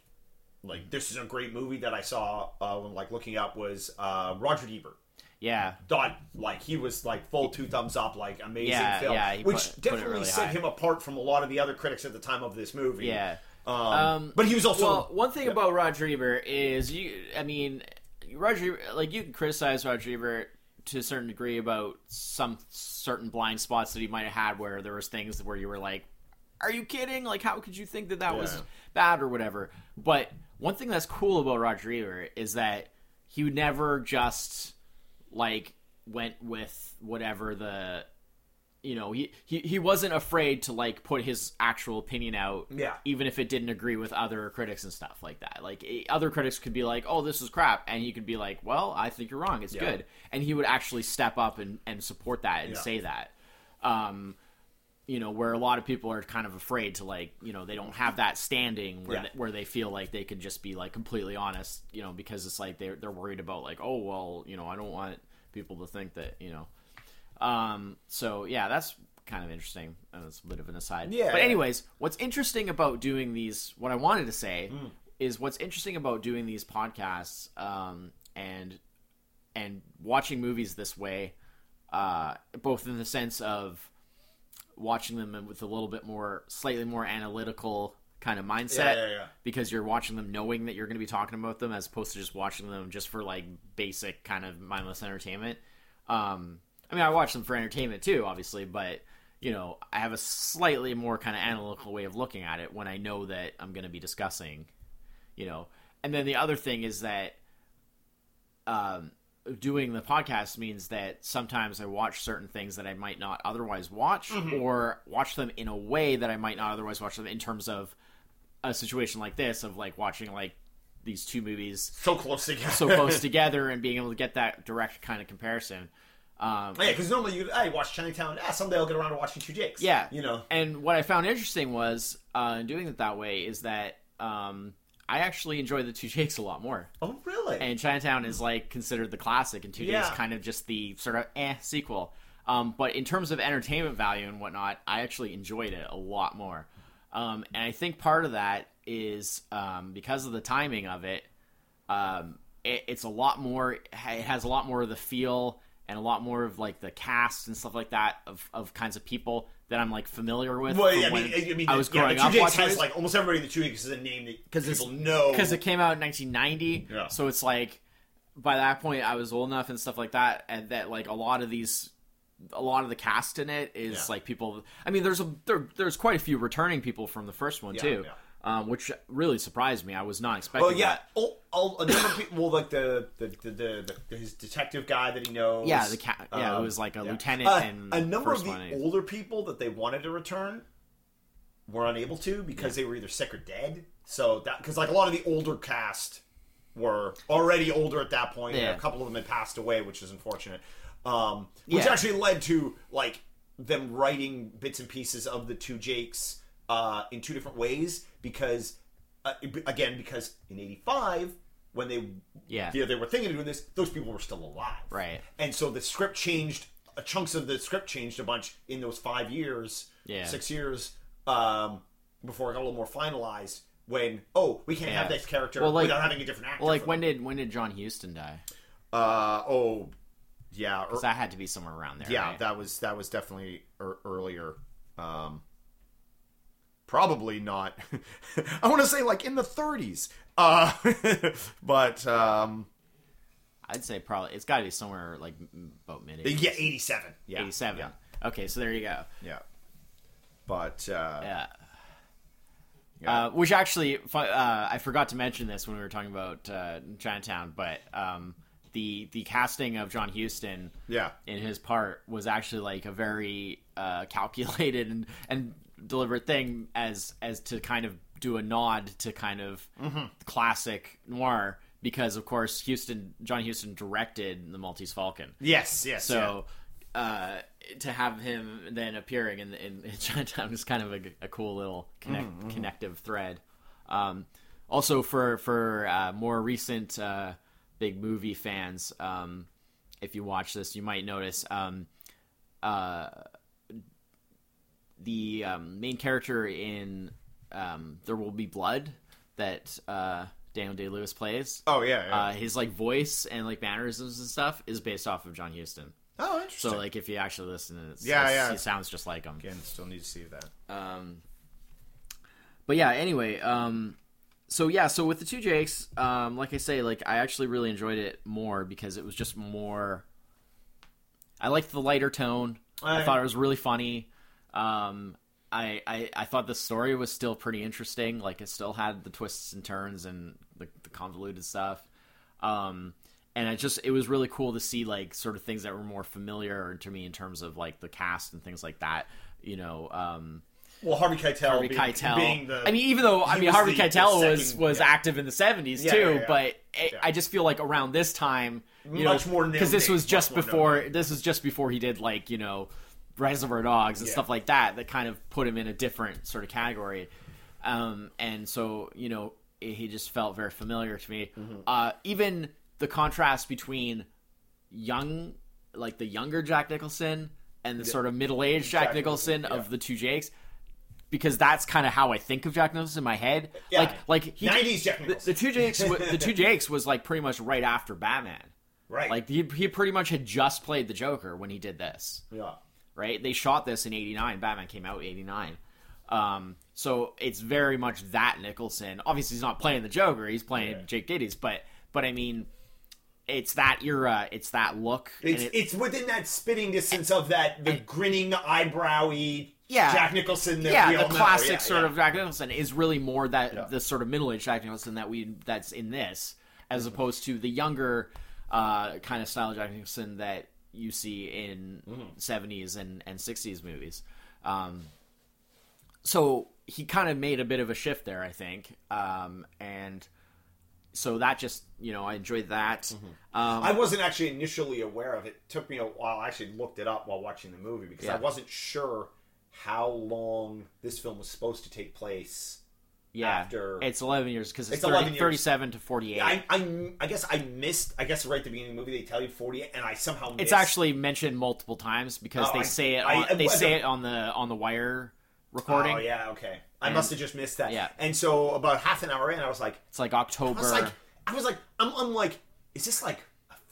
like this is a great movie that I saw uh when like looking up was uh Roger Ebert. Yeah. thought like he was like full two thumbs up, like amazing Yeah, film, yeah, he which put- put definitely really set high. him apart from a lot of the other critics at the time of this movie. Yeah. um, Um, but he was also Well, one thing about Roger Ebert is you. I mean, Roger, like you can criticize Roger Ebert to a certain degree about some certain blind spots that he might have had, where there was things where you were like, "Are you kidding? Like, how could you think that that Yeah. was bad or whatever?" But one thing that's cool about Roger Ebert is that he never just like went with whatever the you know he, he he wasn't afraid to like put his actual opinion out Yeah. even if it didn't agree with other critics and stuff like that like eh, other critics could be like oh this is crap and he could be like well i think you're wrong it's Yeah. good and he would actually step up and, and support that and Yeah. say that um you know where a lot of people are kind of afraid to like you know they don't have that standing where Yeah. they, where they feel like they could just be like completely honest you know because it's like they're they're worried about like oh well you know I don't want people to think that you know um so yeah that's kind of interesting and it's a bit of an aside Yeah, but anyways what's interesting about doing these what I wanted to say Mm. is what's interesting about doing these podcasts um and and watching movies this way uh both in the sense of watching them with a little bit more, slightly more analytical kind of mindset. Yeah, yeah, yeah. Because you're watching them knowing that you're going to be talking about them, as opposed to just watching them just for like basic kind of mindless entertainment. Um, I mean, I watch them for entertainment too, obviously, but you know, I have a slightly more kind of analytical way of looking at it when I know that I'm going to be discussing, you know. And then the other thing is that um, doing the podcast means that sometimes I watch certain things that I might not otherwise watch, Mm-hmm. or watch them in a way that I might not otherwise watch them. In terms of a situation like this, of like watching like these two movies so close together. so close together and being able to get that direct kind of comparison. Um, Yeah, because normally you, hey, watch Chinatown. Ah, someday I'll get around to watching Two Jakes. Yeah, you know. And what I found interesting was uh, doing it that way is that um, I actually enjoy the Two Jakes a lot more. Oh, really? And Chinatown is like considered the classic, and Two Yeah. Days kind of just the sort of eh sequel. Um, but in terms of entertainment value and whatnot, I actually enjoyed it a lot more. Um, and I think part of that is um, because of the timing of it. Um, it, it's a lot more. It has a lot more of the feel and a lot more of like the cast and stuff like that of, of kinds of people that I'm like familiar with. well, yeah, I mean, I mean, I was yeah, growing the up watching has like almost everybody in the Two Jakes is a name that because people know. because it came out in 1990. Yeah. So it's like by that point I was old enough and stuff like that, and that like a lot of these, a lot of the cast in it is Yeah. like people. I mean, there's a there, there's quite a few returning people from the first one Yeah, too, yeah. Um, which really surprised me. I was not expecting. Well, yeah, oh, oh, a number of people. Well, like the the, the, the, the his detective guy that he knows. Yeah, the cat. yeah, it Um, was like a yeah. lieutenant Uh, in a number of the older people that they wanted to return were unable to because they were either sick or dead. So that because like a lot of the older cast were already older at that point. and a couple of them had passed away, which is unfortunate. Um, which Yeah. actually led to like them writing bits and pieces of the two Jakes uh, in two different ways because uh, again because in '85 when they Yeah. they, they were thinking of doing this, those people were still alive, Right. And so the script changed. Uh, chunks of the script changed a bunch in those five years, Yeah. six years um, before it got a little more finalized. When oh, we can't have this character Well, like- without having a different actor. Well, like when them. did when did John Huston die? uh oh yeah 'Cause that had to be somewhere around there. yeah right? that was that was definitely er- earlier um probably not i want to say like in the 30s uh but um I'd say probably it's got to be somewhere like about mid yeah 87 yeah 87. yeah, Okay, so there you go. yeah. but uh Yeah. Yeah. Uh, which actually, uh, I forgot to mention this when we were talking about uh, Chinatown, but um, the the casting of John Huston, Yeah. in his part was actually like a very uh, calculated and, and deliberate thing as as to kind of do a nod to kind of Mm-hmm. classic noir because of course Huston John Huston directed the Maltese Falcon. yes yes So uh, to have him then appearing in, in, in Chinatown is kind of a, a cool little connect, Mm-hmm, connective thread. Um, also, for for uh, more recent uh, big movie fans, um, if you watch this, you might notice um, uh, the um, main character in um, There Will Be Blood that uh, Daniel Day Lewis plays. Oh yeah. yeah. Uh, his like voice and like mannerisms and stuff is based off of John Huston. oh, interesting. So like if you actually listen, it's, Yeah, it's- yeah. he sounds just like him. again, still need to see that. Um, but yeah, anyway, um, so yeah, so with the two Jakes, um, like I say, like I actually really enjoyed it more because it was just more. I liked the lighter tone. I, I- thought it was really funny. Um, I, I I thought the story was still pretty interesting. Like it still had the twists and turns and the, the convoluted stuff. Um, and it just it was really cool to see like sort of things that were more familiar to me in terms of like the cast and things like that. You know, um, Well, Harvey Keitel. Harvey being, Keitel. Being the, I mean, even though I mean Harvey the- the Keitel was second- was yeah. active in the seventies Yeah, too, yeah, but it. I just feel like around this time, you Much know, more because this was just before this was just before he did like you know Reservoir Dogs and Yeah. stuff like that that kind of put him in a different sort of category, um, and so you know he just felt very familiar to me. Mm-hmm. Uh, even the contrast between young, like the younger Jack Nicholson and the sort of middle-aged Jack, Jack Nicholson Nicholson, of yeah. the two Jakes because that's kind of how I think of Jack Nicholson in my head. Yeah. Like, like he, 90s Jack the, Nicholson. the two Jakes, the two Jakes was like pretty much right after Batman. right. Like he, he pretty much had just played the Joker when he did this. yeah. Right? They shot this in '89. Batman came out in '89. Um, so it's very much that Nicholson. Obviously, he's not playing the Joker. He's playing Yeah. Jake Gittes. But but I mean, it's that era. It's that look. and It's, it- it's within that spitting distance of that the grinning eyebrowy Yeah. Jack Nicholson. That yeah, we the know. classic Yeah, sort yeah. of Jack Nicholson is really more that the sort of middle-aged Jack Nicholson that we that's in this, as opposed to the younger uh, kind of style of Jack Nicholson that you see in Mm-hmm. 70s and and 60s movies. Um, so he kind of made a bit of a shift there, I think, um, and so that just you know I enjoyed that. Mm-hmm. Um, I wasn't actually initially aware of it. it. Took me a while. I actually looked it up while watching the movie because I wasn't sure how long this film was supposed to take place. Yeah, after- it's 11 years because it's, It's 30 11 years. 37 to 48. I, I, I guess I missed. I guess right at the beginning of the movie they tell you forty eight, and I somehow missed. It's actually mentioned multiple times because Oh, they I- say it. On, I- they I say it on the on the wire recording. Oh yeah, okay. I And- must have just missed that. Yeah. And so about half an hour in, I was like, It's like I October. was like, I was like, I'm, I'm like, is this like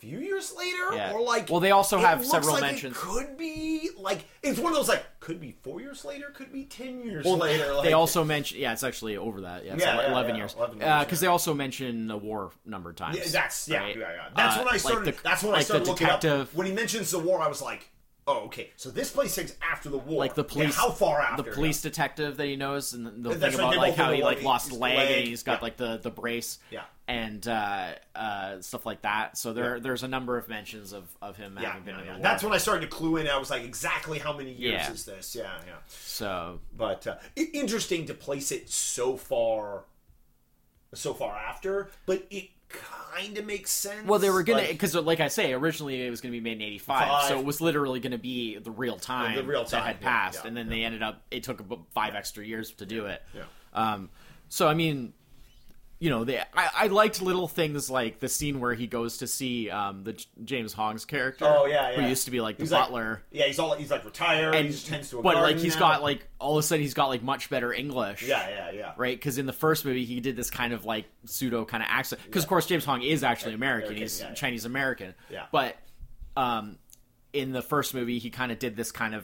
few years later, Yeah. or like? Well, they also have several like mentions. It could be like it's one of those like could be four years later, could be ten years well, later. Like, they also mention. Yeah, it's actually over that. Yeah, it's Yeah, ele- yeah, eleven years. 11 Because yeah. they also mention the war number of times. Yeah, that's yeah, right? yeah, yeah. That's Uh, when I like started. the- that's when I like the started looking up. detective- When he mentions the war, I was like, oh, okay. So this place takes after the war. Like the police, how far after? the police detective that he knows, and the, the thing about like how he like lost leg, leg, and he's got like the the brace, Yeah. And uh, uh, stuff like that. So there Yeah. there's a number of mentions of of him Yeah, having been yeah, in the war. That's when I started to clue in. I was like, exactly how many years is this? Yeah, yeah. so But uh, interesting to place it so far, so far after. But it kind of makes sense. Well, they were gonna because, like, I say, originally it was gonna be made in '85, Five. so it was literally gonna be the real time, The real time that had passed, and then they ended up. It took about five extra years to do it. Yeah. Um. So I mean, you know, they I, I liked little things like the scene where he goes to see um the J- James Hong's character. Oh, yeah, Who used to be like the He's like- butler. yeah, he's all he's like retired. and he just tends to a but like he's now. got like all of a sudden he's got like much better English. yeah, yeah, yeah. right? Because in the first movie, he did this kind of like pseudo kind of accent. Because of course, James Hong is actually American; American, he's yeah, yeah. Chinese American. Yeah. But um, in the first movie, he kind of did this kind of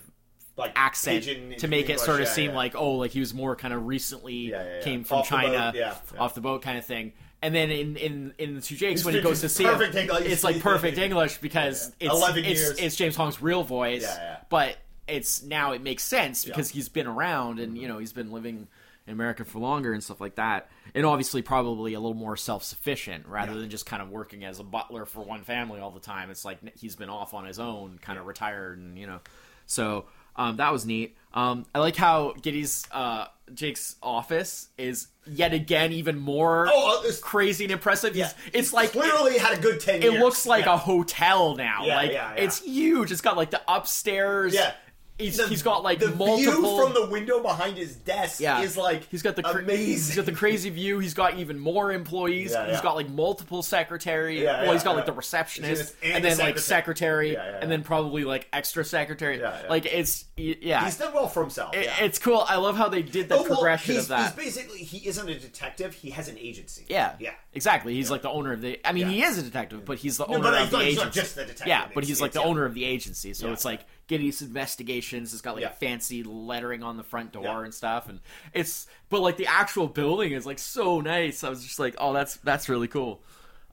Like accent to make it sort of yeah, seem yeah. like oh, like he was more kind of recently Yeah, yeah, yeah. came from Off China, yeah, yeah. off the boat kind of thing. And then in in in the two Jakes, when he goes to see him, English. it's like perfect English because Yeah, yeah. it's 11 it's, years. it's James Hong's real voice, Yeah, yeah. but it's now it makes sense because Yeah. Mm-hmm. he's been around and you know he's been living in America for longer and stuff like that, and obviously probably a little more self sufficient rather Yeah. than just kind of working as a butler for one family all the time. It's like he's been off on his own, kind of retired, and you know, so um, that was neat. Um, I like how Gittes' uh, Jake's office is yet again even more Oh, uh, it's- crazy and impressive. He's, it's like literally had a good ten. it years. looks like Yeah. a hotel now. Yeah, like yeah, yeah. it's huge. It's got like the upstairs. Yeah. He's, The- he's got like the multiple view from the window behind his desk yeah. is like he's got the cra- amazing. He's got the crazy view. He's got even more employees. Yeah, He's yeah. got like multiple secretary. Yeah, well, he's got like the receptionist And and, the then like secretary. secretary Yeah, yeah, and then probably like extra secretary. Like it's yeah. He's done well for himself. It-. It's cool. I love how they did the Oh, progression he's, of that. He's basically he isn't a detective. He has an agency. Yeah, yeah. exactly. He's like the owner of the. I mean, he is a detective, but he's the owner but of he's the he's agency. not just the detective. Yeah, but he's like the owner of the agency, so it's like these investigations. It's got like Yeah. fancy lettering on the front door Yeah. and stuff, and it's but like the actual building is like so nice. I was just like, oh, that's that's really cool.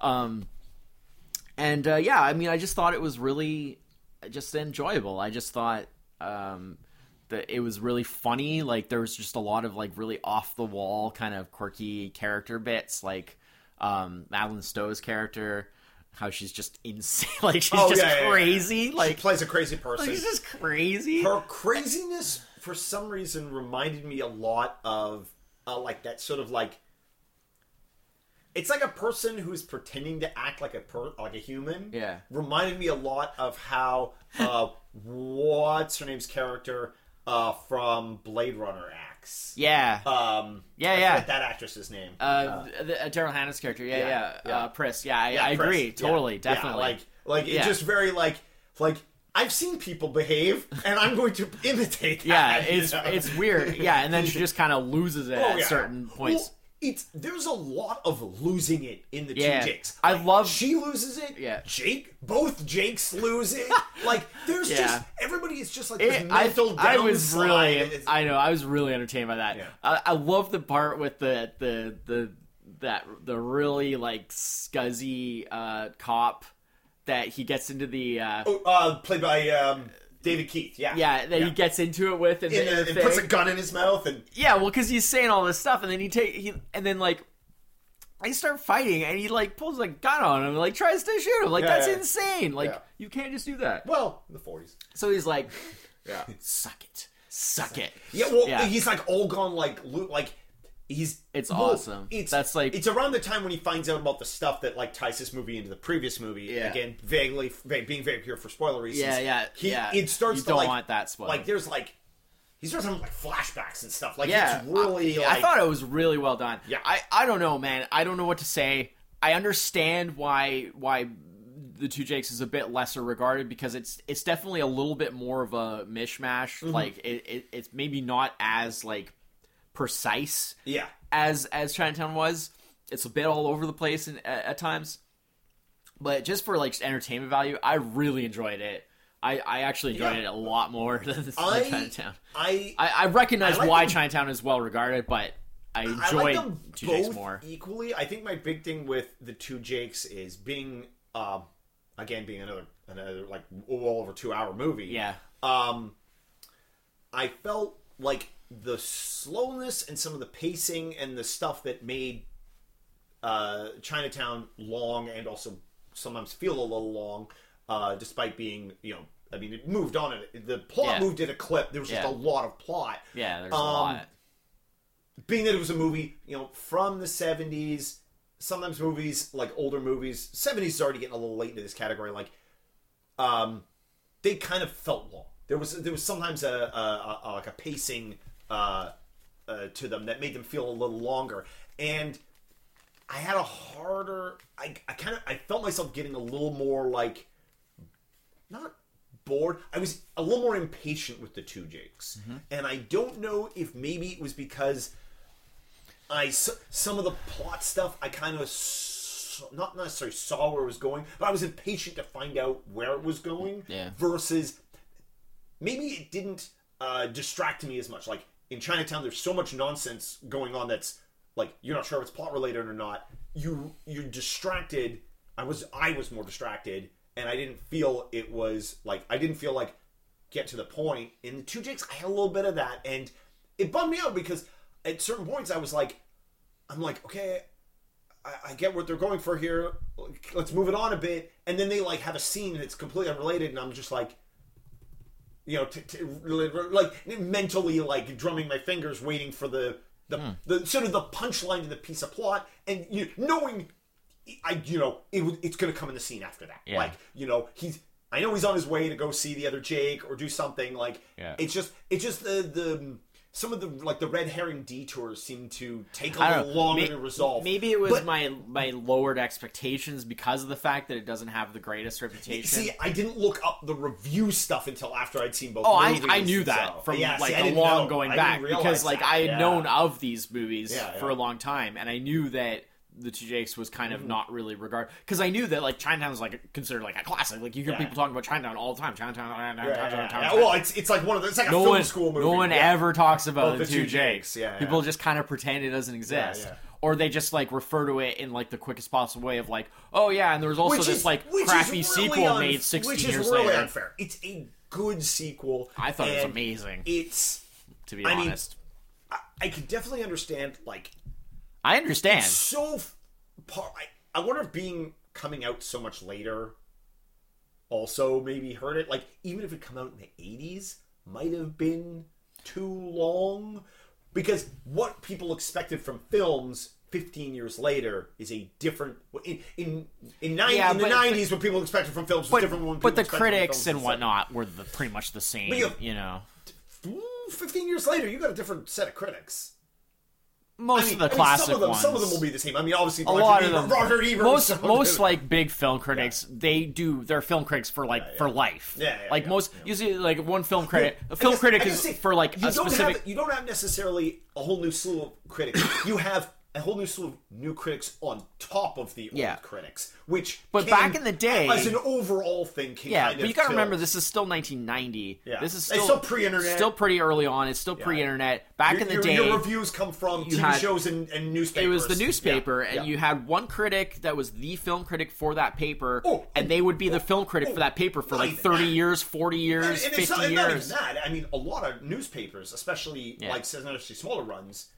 Um, and uh, yeah, I mean, I just thought it was really just enjoyable. I just thought um, that it was really funny. Like there was just a lot of like really off the wall kind of quirky character bits, like um, Madeleine Stowe's character, how she's just insane, like she's Oh, just yeah, yeah, yeah. crazy, She like, plays a crazy like person. she's just crazy. her craziness for some reason reminded me a lot of uh, like that sort of like it's like a person who's pretending to act like a per- like a human. Yeah. reminded me a lot of how uh, what's her name's character uh, from Blade Runner acts. Yeah, Um, Yeah, I yeah. forget that actress's name. uh, the, uh, Daryl Hannah's character. Yeah, yeah, yeah, yeah. Uh, Pris. Yeah, I, Yeah, I agree. Yeah, Totally, yeah, definitely. like like Yeah. it's just very like like I've seen people behave, and I'm going to imitate that. yeah, you it's know? it's weird. Yeah, and then she just kind of loses it Oh, at yeah. certain points. Well, it's there's a lot of losing it in the Yeah. two Jakes. I love- she loses it. Yeah. Jake, both Jakes lose it. like there's Yeah. just everybody is just like It- I, I was really, I know, I was really entertained by that. Yeah. I, I love the part with the the the that the really like scuzzy uh, cop that he gets into the uh, oh, uh, played by um, David Keith. Yeah, yeah that he gets into it with and, In the, and puts a gun in his mouth and yeah, well, because he's saying all this stuff and then he take he and then like. They start fighting, and he like pulls a gun on him, like tries to shoot him. Like Yeah, that's yeah. insane. Like Yeah. you can't just do that. well, in the 40s. So he's like, Yeah. "Suck it, suck it." Yeah, well, Yeah. he's like all gone like like he's It's well, awesome. It's That's like- it's around the time when he finds out about the stuff that like ties this movie into the previous movie. Yeah. Again, vaguely va- being vague here for spoiler reasons. Yeah, yeah, He, yeah. It starts You to don't like want that spoiled. like there's like he starts having like flashbacks and stuff. Like yeah, it's really I, like I thought it was really well done. Yeah. I, I don't know, man. I don't know what to say. I understand why why the two Jakes is a bit lesser regarded because it's it's definitely a little bit more of a mishmash. Mm-hmm. Like it, it it's maybe not as like precise yeah. as as Chinatown was. It's a bit all over the place in, at, at times, but just for like entertainment value, I really enjoyed it. I, I actually enjoyed Yeah. it a lot more than, than I Chinatown. I I, I recognize I like why them- Chinatown is well regarded, but I I enjoy like Two Jakes more. equally. I think my big thing with the two Jakes is being um again being another another like well over two hour movie. Yeah, um, I felt like the slowness and some of the pacing and the stuff that made uh, Chinatown long and also sometimes feel a little long, uh, despite being you know. I mean, it moved on. At, the plot Yeah. moved at a clip. There was just a lot of plot. yeah. There's a Um, lot. Being that it was a movie, you know, from the seventies. Sometimes movies like older movies, seventies is already getting a little late into this category. Like, um, they kind of felt long. There was there was sometimes a, a, a like a pacing uh, uh, to them that made them feel a little longer, and I had a harder. I, I kind of I felt myself getting a little more like not bored. I was a little more impatient with the two Jakes, and I don't know if maybe it was because I some of the plot stuff I kind of not necessarily saw where it was going, but I was impatient to find out where it was going. Yeah. Versus maybe it didn't uh, distract me as much. Like in Chinatown, there's so much nonsense going on that's like you're not sure if it's plot related or not. You you're distracted. I was I was more distracted, and I didn't feel it was like I didn't feel like get to the point. In the two Jakes, I had a little bit of that, and it bummed me out because at certain points I was like, I'm like, okay, I, I get what they're going for here. Let's move it on a bit, and then they like have a scene that's completely unrelated, and I'm just like, you know, t- t- like mentally like drumming my fingers, waiting for the the, hmm. the sort of the punchline to the piece of plot, and you knowing, I you know it, it's going to come in the scene after that. Yeah. Like you know he's. I know he's on his way to go see the other Jake or do something like. Yeah. It's just it's just the the some of the like the red herring detours seem to take a little know. longer May- to resolve. Maybe it was But- my my lowered expectations because of the fact that it doesn't have the greatest reputation. See, I didn't look up the review stuff until after I'd seen both. Oh, I, movies, I knew so- that from Yeah, like I a long know. going back because like that. I had Yeah. known of these movies Yeah, for a long time, and I knew that the two Jakes was kind of Mm-hmm. not really regard because I knew that like Chinatown was like considered like a classic. Like you hear Yeah. people talking about Chinatown all the time. Chinatown, Chinatown, Yeah, Chinatown, yeah. Chinatown. Well, it's it's like one of the, it's like a film one, school movie. no one ever talks about the, the two Jakes. Jakes, yeah, People just kind of pretend it doesn't exist, or they just like refer to it in like the quickest possible way of like, oh yeah, and there was also Which this is- like crappy really sequel un- made sixteen which is years really later. unfair. It's a good sequel. I thought it was amazing. It's to be I mean, honest, I, I can definitely understand like I understand. so par- I, I wonder if being coming out so much later also maybe hurt it like even if it come out in the 80s might have been too long because what people expected from films 15 years later is a different in in in, nine, Yeah, in the but- 90s what people expected from films was but, different but the critics and whatnot were the, pretty much the same. you- you know, 15 years later you got a different set of critics most I mean, of the I mean, classic some of them, ones. Some of them will be the same. I mean, obviously, a Roger lot Ebert, of them. Roger Ebert, most most like big film critics, they do. They're film critics for like for life. Yeah, yeah, like yeah, most, yeah. you like one film critic. A film guess- critic is say, for like you a don't specific. Have, you don't have necessarily a whole new slew of critics. you have a whole new slew of new critics on top of the old Yeah. critics, which But back in the day- as an overall thing, yeah, but you got to remember this is still 1990. Yeah. This is It's still still pre-internet. Still pretty early on. It's still pre-internet. Back Your, in the your, day, your reviews come from TV had- shows and, and newspapers. it was the newspaper, Yeah, and yeah. you had one critic that was the film critic for that paper, Oh, and they would be the oh, film critic oh, for that paper for like 30 that. years, 40 years, And, and 50 it's not, and not even years. that. I mean, a lot of newspapers, especially like especially smaller runs,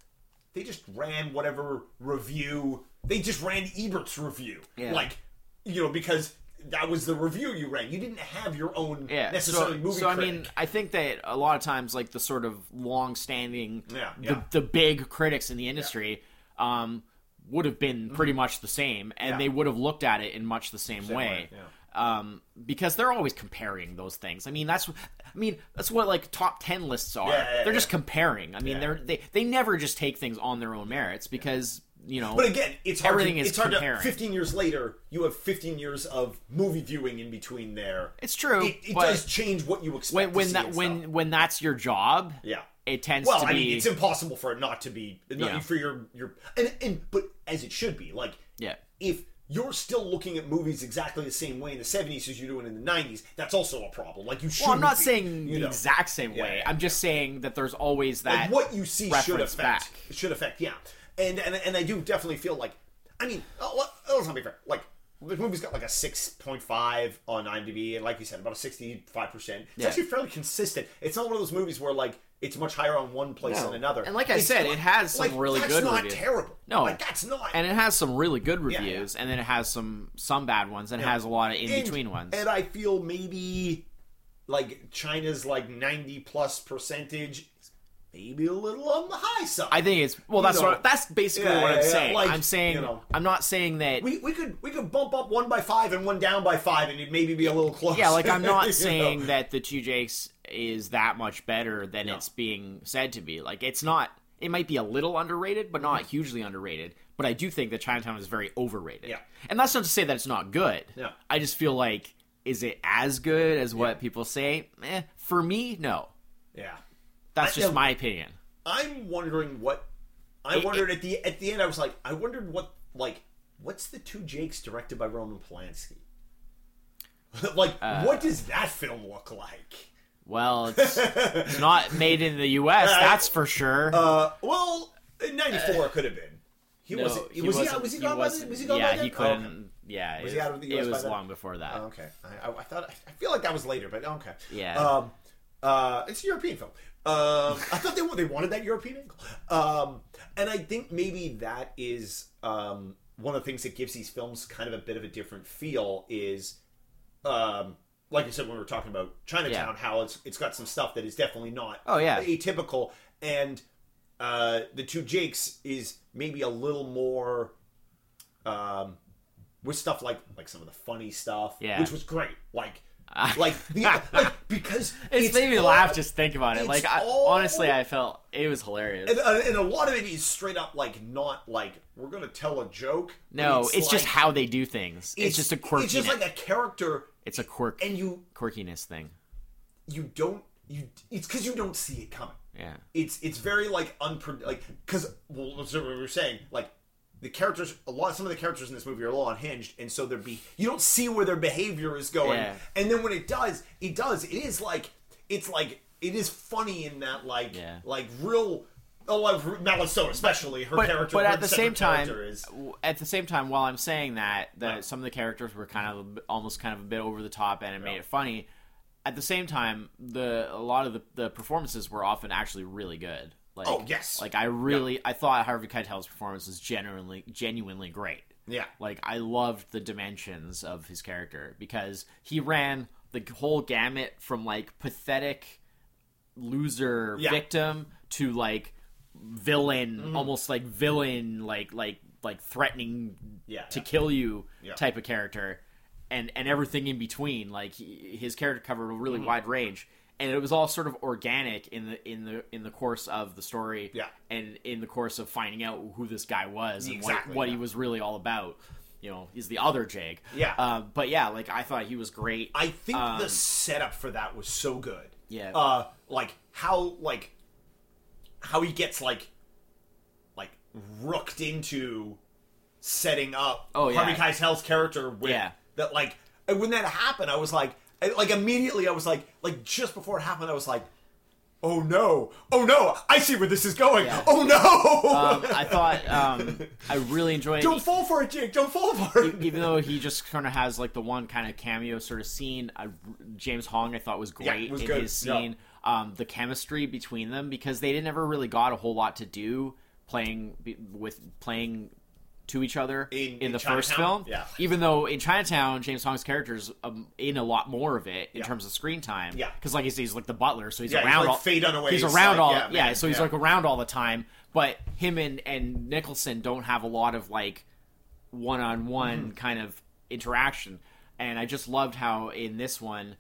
they just ran whatever review. They just ran Ebert's review, Yeah. like you know, because that was the review you ran. You didn't have your own Yeah, necessarily so, movie. so I mean, I think that a lot of times, like the sort of long-standing, Yeah, the, yeah. the big critics in the industry, um, would have been pretty much the same, and Mm-hmm. They would have looked at it in much the same, way. way, yeah. Um, because they're always comparing those things. I mean, that's, I mean, that's what like top ten lists are. Yeah, yeah, they're yeah. just comparing. I mean, they're they they never just take things on their own merits because you know. But again, it's hard. Everything to, is it's hard comparing. to. Fifteen years later, you have fifteen years of movie viewing in between there. It's true, It, it does change what you expect. when when that when stuff. when that's your job, yeah. it tends Well, to I be mean, it's impossible for it not to be not Yeah. for your your and and but as it should be. Like, Yeah. if you're still looking at movies exactly the same way in the '70s as you're doing in the '90s, that's also a problem. Like, you should. Well, I'm not saying you the know. exact same Yeah, way. yeah, I'm just saying that there's always that. like what you see should affect back. should affect yeah and and and i do definitely feel like i mean oh, let- let's not be fair like the movie's got like a 6.5 on imdb and like you said about a 65% it's Yeah. actually fairly consistent it's not one of those movies where like it's much higher on one place No. than another And like I It's said, not- it has some like, really that's good not reviews. terrible No. like that's not and it has some really good reviews, yeah. and then it has some some bad ones, and it has a lot of in And- between ones. and i feel maybe like china's like 90 plus percentage maybe a little on the high side I think it's well. You That's know. what that's basically Yeah, what I'm yeah, yeah, saying. like, I'm saying you know. I'm not saying that. We, we could we could bump up one by five and one down by five and it'd maybe be a little close. yeah, like I'm not know? saying that the two Jakes is that much better than No. it's being said to be. Like it's not. It might be a little underrated, but not hugely underrated. But I do think that Chinatown is very overrated. Yeah. and that's not to say that it's not good. Yeah. I just feel like is it as good as what people say? Eh, for me, no. Yeah, That's just my opinion. I'm wondering what I It- wondered at the at the end. I was like, I wondered what like what's the two Jakes directed by Roman Polanski. like, Uh, what does that film look like? Well, it's, it's not made in the U.S. Uh, That's for sure. Uh, well, in '94 it could have been. He No, was. he was he? wasn't- Was he he gone by? The, wasn't- he gone yeah, by then? he Oh, okay. couldn't. Yeah, Was it, he out of the it US by was long before that. Oh, okay, I, I, I thought I feel like that was later, but okay. Yeah. Um, uh, it's a European film. Um, I thought they they wanted that European angle, um, and I think maybe that is um, one of the things that gives these films kind of a bit of a different feel. Is um, like I said when we were talking about Chinatown, Yeah. how it's it's got some stuff that is definitely not Oh, yeah. atypical, and uh, the two Jakes is maybe a little more um, with stuff like like some of the funny stuff, Yeah. which was great. Like like the like because It's, made me all- laugh just think about it. Like I, all- honestly, I felt it was hilarious. And, and a lot of it is straight up like not like we're gonna tell a joke. no, it's, just like- how they do things. It's, just a quirk. It's just like a character, it's a quirk and you quirkiness thing. you don't you. It's because you don't see it coming. Yeah. It's it's very like unpre like because well that's what we were saying like the characters a lot some of the characters in this movie are a little unhinged and so they're be you don't see where their behavior is going Yeah. and then when it does it does it is like it's like it is funny in that like Yeah. like real oh like Madeleine Stowe especially her but, character but her at the same time, is at the same time, while I'm saying that, that Yeah. some of the characters were kind of almost kind of a bit over the top and it made it funny. At the same time, the a lot of the, the performances were often actually really good. Like, Oh, yes. like I really I thought Harvey Keitel's performance was genuinely genuinely great. yeah Like I loved the dimensions of his character because he ran the whole gamut from like pathetic loser Yeah. victim to like villain, almost like villain, like like like threatening Yeah, to yeah. kill you type of character, and and everything in between. Like he, his character covered a really Mm-hmm. wide range. And it was all sort of organic in the in the in the course of the story, Yeah. and in the course of finding out who this guy was and Exactly, what, what he was really all about. You know, he's the other Jake. Yeah. Uh, but yeah, like I thought he was great. I think Um, the setup for that was so good. Yeah. Uh, like how like how he gets like like rooked into setting up Oh, yeah. Harvey Keitel's character with Yeah. that like when that happened I was like I- like immediately I was like like just before it happened I was like oh no oh no I see where this is going Yeah. oh no um, I thought um, I really enjoyed. don't fall for it Jake don't fall for it even though he just kind of has like the one kind of cameo sort of scene, I, James Hong I thought was great Yeah, was in good. his Yeah. scene. Um, the chemistry between them because they never really got a whole lot to do playing with playing to each other In- in, in the first film. Yeah. Even though in Chinatown, James Hong's character's um, in a lot more of it in Yeah. terms of screen time. Yeah. because like said, he's like the butler, so he's Yeah, he's around like all. Faye Dunaway's, he's around like, all. yeah, Yeah, so he's like around all the time. But him and and Nicholson don't have a lot of like one-on-one Mm-hmm. kind of interaction and i just loved how in this one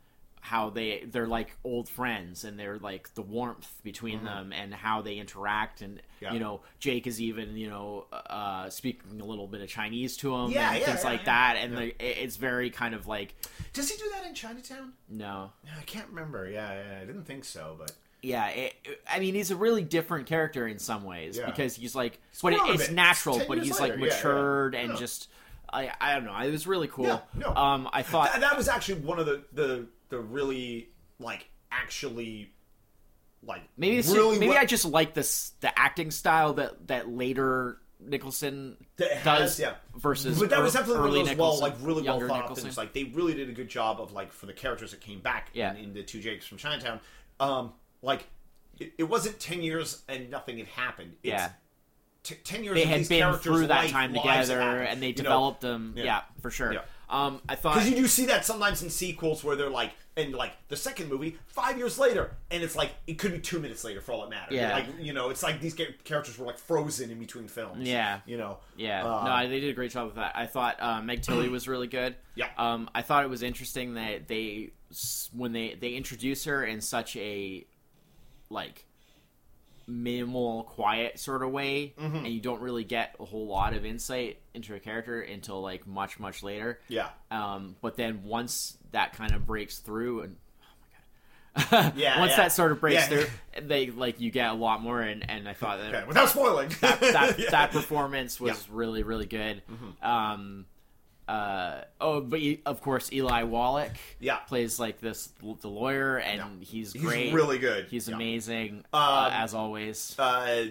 how they they're like old friends and they're like the warmth between them and how they interact. And Mm-hmm. Yeah. you know jake is even you know uh speaking a little bit of chinese to him Yeah, and yeah, things like that. And it- it's very kind of like does he do that in Chinatown? No. I can't remember. Yeah, yeah I didn't think so but yeah it, I mean he's a really different character in some ways because he's like but it, it's natural but he's later, like matured and just I, I don't know. It was really cool. No. um i thought Th- that was actually one of the the the really like actually like Maybe really maybe well- I just like this the acting style that that later Nicholson that it does yeah. versus but that was definitely one early those well like really well thought out Nicholson. things like they really did a good job of like for the characters that came back Yeah. in, in the two Jakes from Chinatown um like it, it wasn't 10 years and nothing had happened it's Yeah. t- 10 years they of had these been characters' through that life- time together and they you know? developed them. yeah. Yeah. for sure. Um, I thought Because you do see that sometimes in sequels where they're like, in like the second movie, five years later, and it's like it could be two minutes later for all it matters. Yeah. like you know, it's like these characters were like frozen in between films. Yeah. you know. Yeah, Uh, no, they did a great job with that. I thought uh, Meg Tilly was really good. Yeah. um, I thought it was interesting that they when they they introduce her in such a like minimal, quiet sort of way, Mm-hmm. and you don't really get a whole lot of insight into a character until like much much later. Yeah. Um, but then once that kind of breaks through and. oh my god! Yeah, Once yeah. that sort of breaks Yeah. through, they like you get a lot more, and, and I thought that Okay, without spoiling. that that, Yeah. that performance was. Mm-hmm. really really good. Um, uh, oh, but of course Eli Wallach, Yeah. plays like this the lawyer, and Yeah. he's He's great. really good. He's Yeah. amazing Um, uh, as always. uh,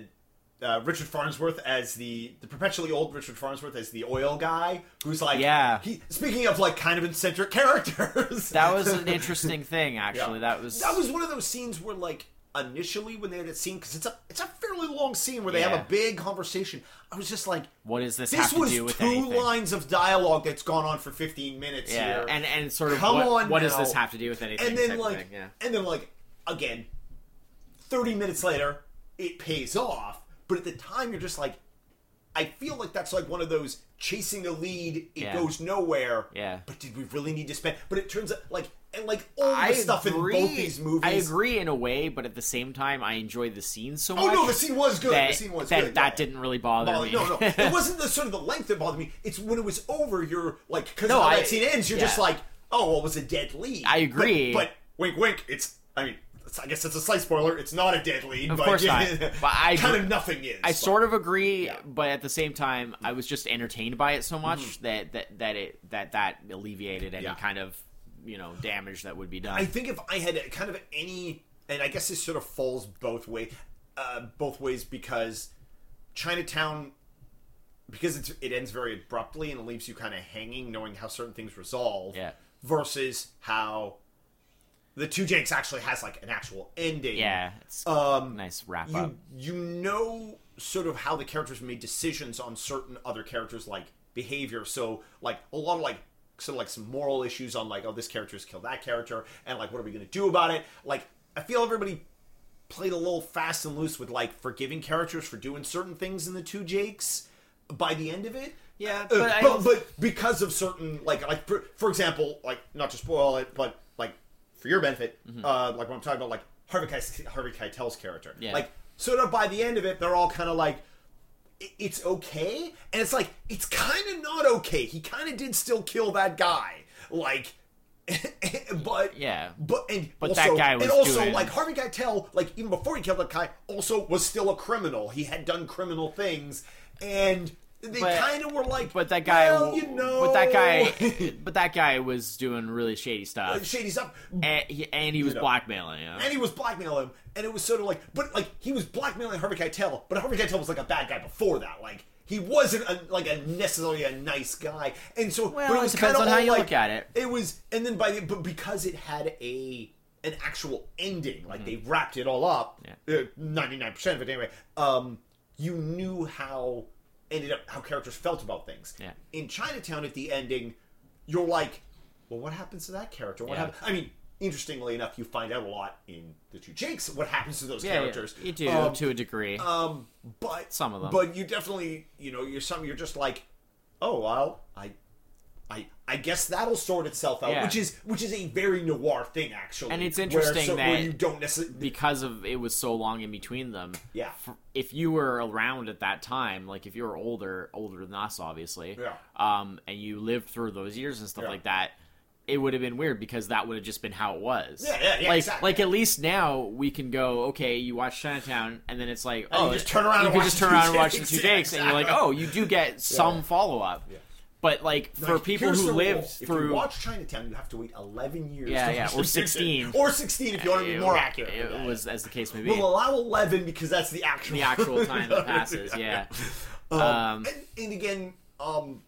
uh, Richard Farnsworth as the the perpetually old Richard Farnsworth as the oil guy who's like Yeah. He speaking of like kind of eccentric characters. that was an interesting thing, actually. Yeah. That was that was one of those scenes where like initially when they had that scene because it's a it's a fairly long scene where they have a big conversation. I was just like, what does this, this have to was do with two anything? lines of dialogue that's gone on for 15 minutes yeah, here. and and sort of Come what, on what does now. this have to do with anything? and then of like thing, yeah. and then like again 30 minutes later it pays off but at the time you're just like i feel like that's like one of those chasing a lead it Yeah. goes nowhere Yeah. but did we really need to spend but it turns out like and like all the I stuff agree. in both these movies I agree in a way, but at the same time, I enjoyed the scene so oh much. Oh no the scene was good that, the scene was that, good that yeah. didn't really bother Well, me. no, no, it wasn't the sort of the length that bothered me. It's when it was over. You're like, because No, how I- that scene ends, you're just like, oh, well, it was a dead lead. I agree. But, wink, wink. It's, I mean, I guess it's a slight spoiler. It's not a dead lead. Of but course not. But I kind of nothing is. I but- sort of agree, but at the same time, I was just entertained by it so much Mm-hmm. that, that that it that that alleviated any Yeah. kind of you know damage that would be done. I think if I had kind of any, and I guess this sort of falls both way, uh, both ways because Chinatown, because it's, it ends very abruptly and it leaves you kind of hanging, knowing how certain things resolve. Yeah. Versus how the two Jakes actually has like an actual ending. yeah, it's Um, nice wrap up. you you know sort of how the characters made decisions on certain other characters like behavior so like a lot of like sort of like some moral issues on like oh this character has killed that character and like what are we going to do about it like i feel everybody played a little fast and loose with like forgiving characters for doing certain things in the two jakes by the end of it Yeah, Uh, but but, I but, don't- because of certain like like for, for example like not to spoil it but like for your benefit uh like when i'm talking about like harvey, Keitel, harvey keitel's character Mm-hmm. Yeah. like sort of by the end of it they're all kind of like "I- it's okay? And it's like it's kind of not okay. He kind of did still kill that guy. Like but Yeah. but and But also, that guy was and also doing- like Harvey Keitel like even before he killed that guy also was still a criminal. He had done criminal things. And they kind of were like but that guy, well, you know but that guy, but that guy was doing really shady stuff, shady stuff and he, and he was know. blackmailing him. and he was blackmailing him, and it was sort of like, but like he was blackmailing Harvey Keitel, but Harvey Keitel was like a bad guy before that. Like he wasn't a, like a necessarily a nice guy, and so Well, but it was depends kinda on how you like- look at it. It was, and then by the, but because it had a an actual ending, like they wrapped it all up, Mm-hmm. Ninety nine percent of it anyway. Um, you knew how ended up how characters felt about things. Yeah. In Chinatown, at the ending, you're like, well, what happens to that character? What Yeah. happens? I mean, interestingly enough, you find out a lot in the two Jakes what happens to those yeah, yeah, characters. you do Um, to a degree. um, but Some of them. But you definitely, you know, you're some. You're just like, oh well, I, I, I guess that'll sort itself out. Yeah. Which is which is a very noir thing, actually. And it's interesting so- that you don't necessarily. because of it was so long in between them. Yeah. If you were around at that time, like if you were older, older than us, obviously, Yeah. um, and you lived through those years and stuff Yeah. like that, it would have been weird because that would have just been how it was. Yeah, yeah, yeah, Like, exactly. like at least now we can go. Okay, you watch Chinatown, and then it's like, oh, you just turn around You and can watch just turn around and watch the two Yeah, Jakes, and you're like, oh, you do get some follow up. But like for Like, people who lived rule. if through you watch Chinatown, you have to wait 11 years. Yeah, to yeah, or 16. or 16 if you want to be more accurate. It, that. was as the case may be. We'll allow 11 because that's the actual the actual time that passes. Yeah. Um, Um, and, and again, um,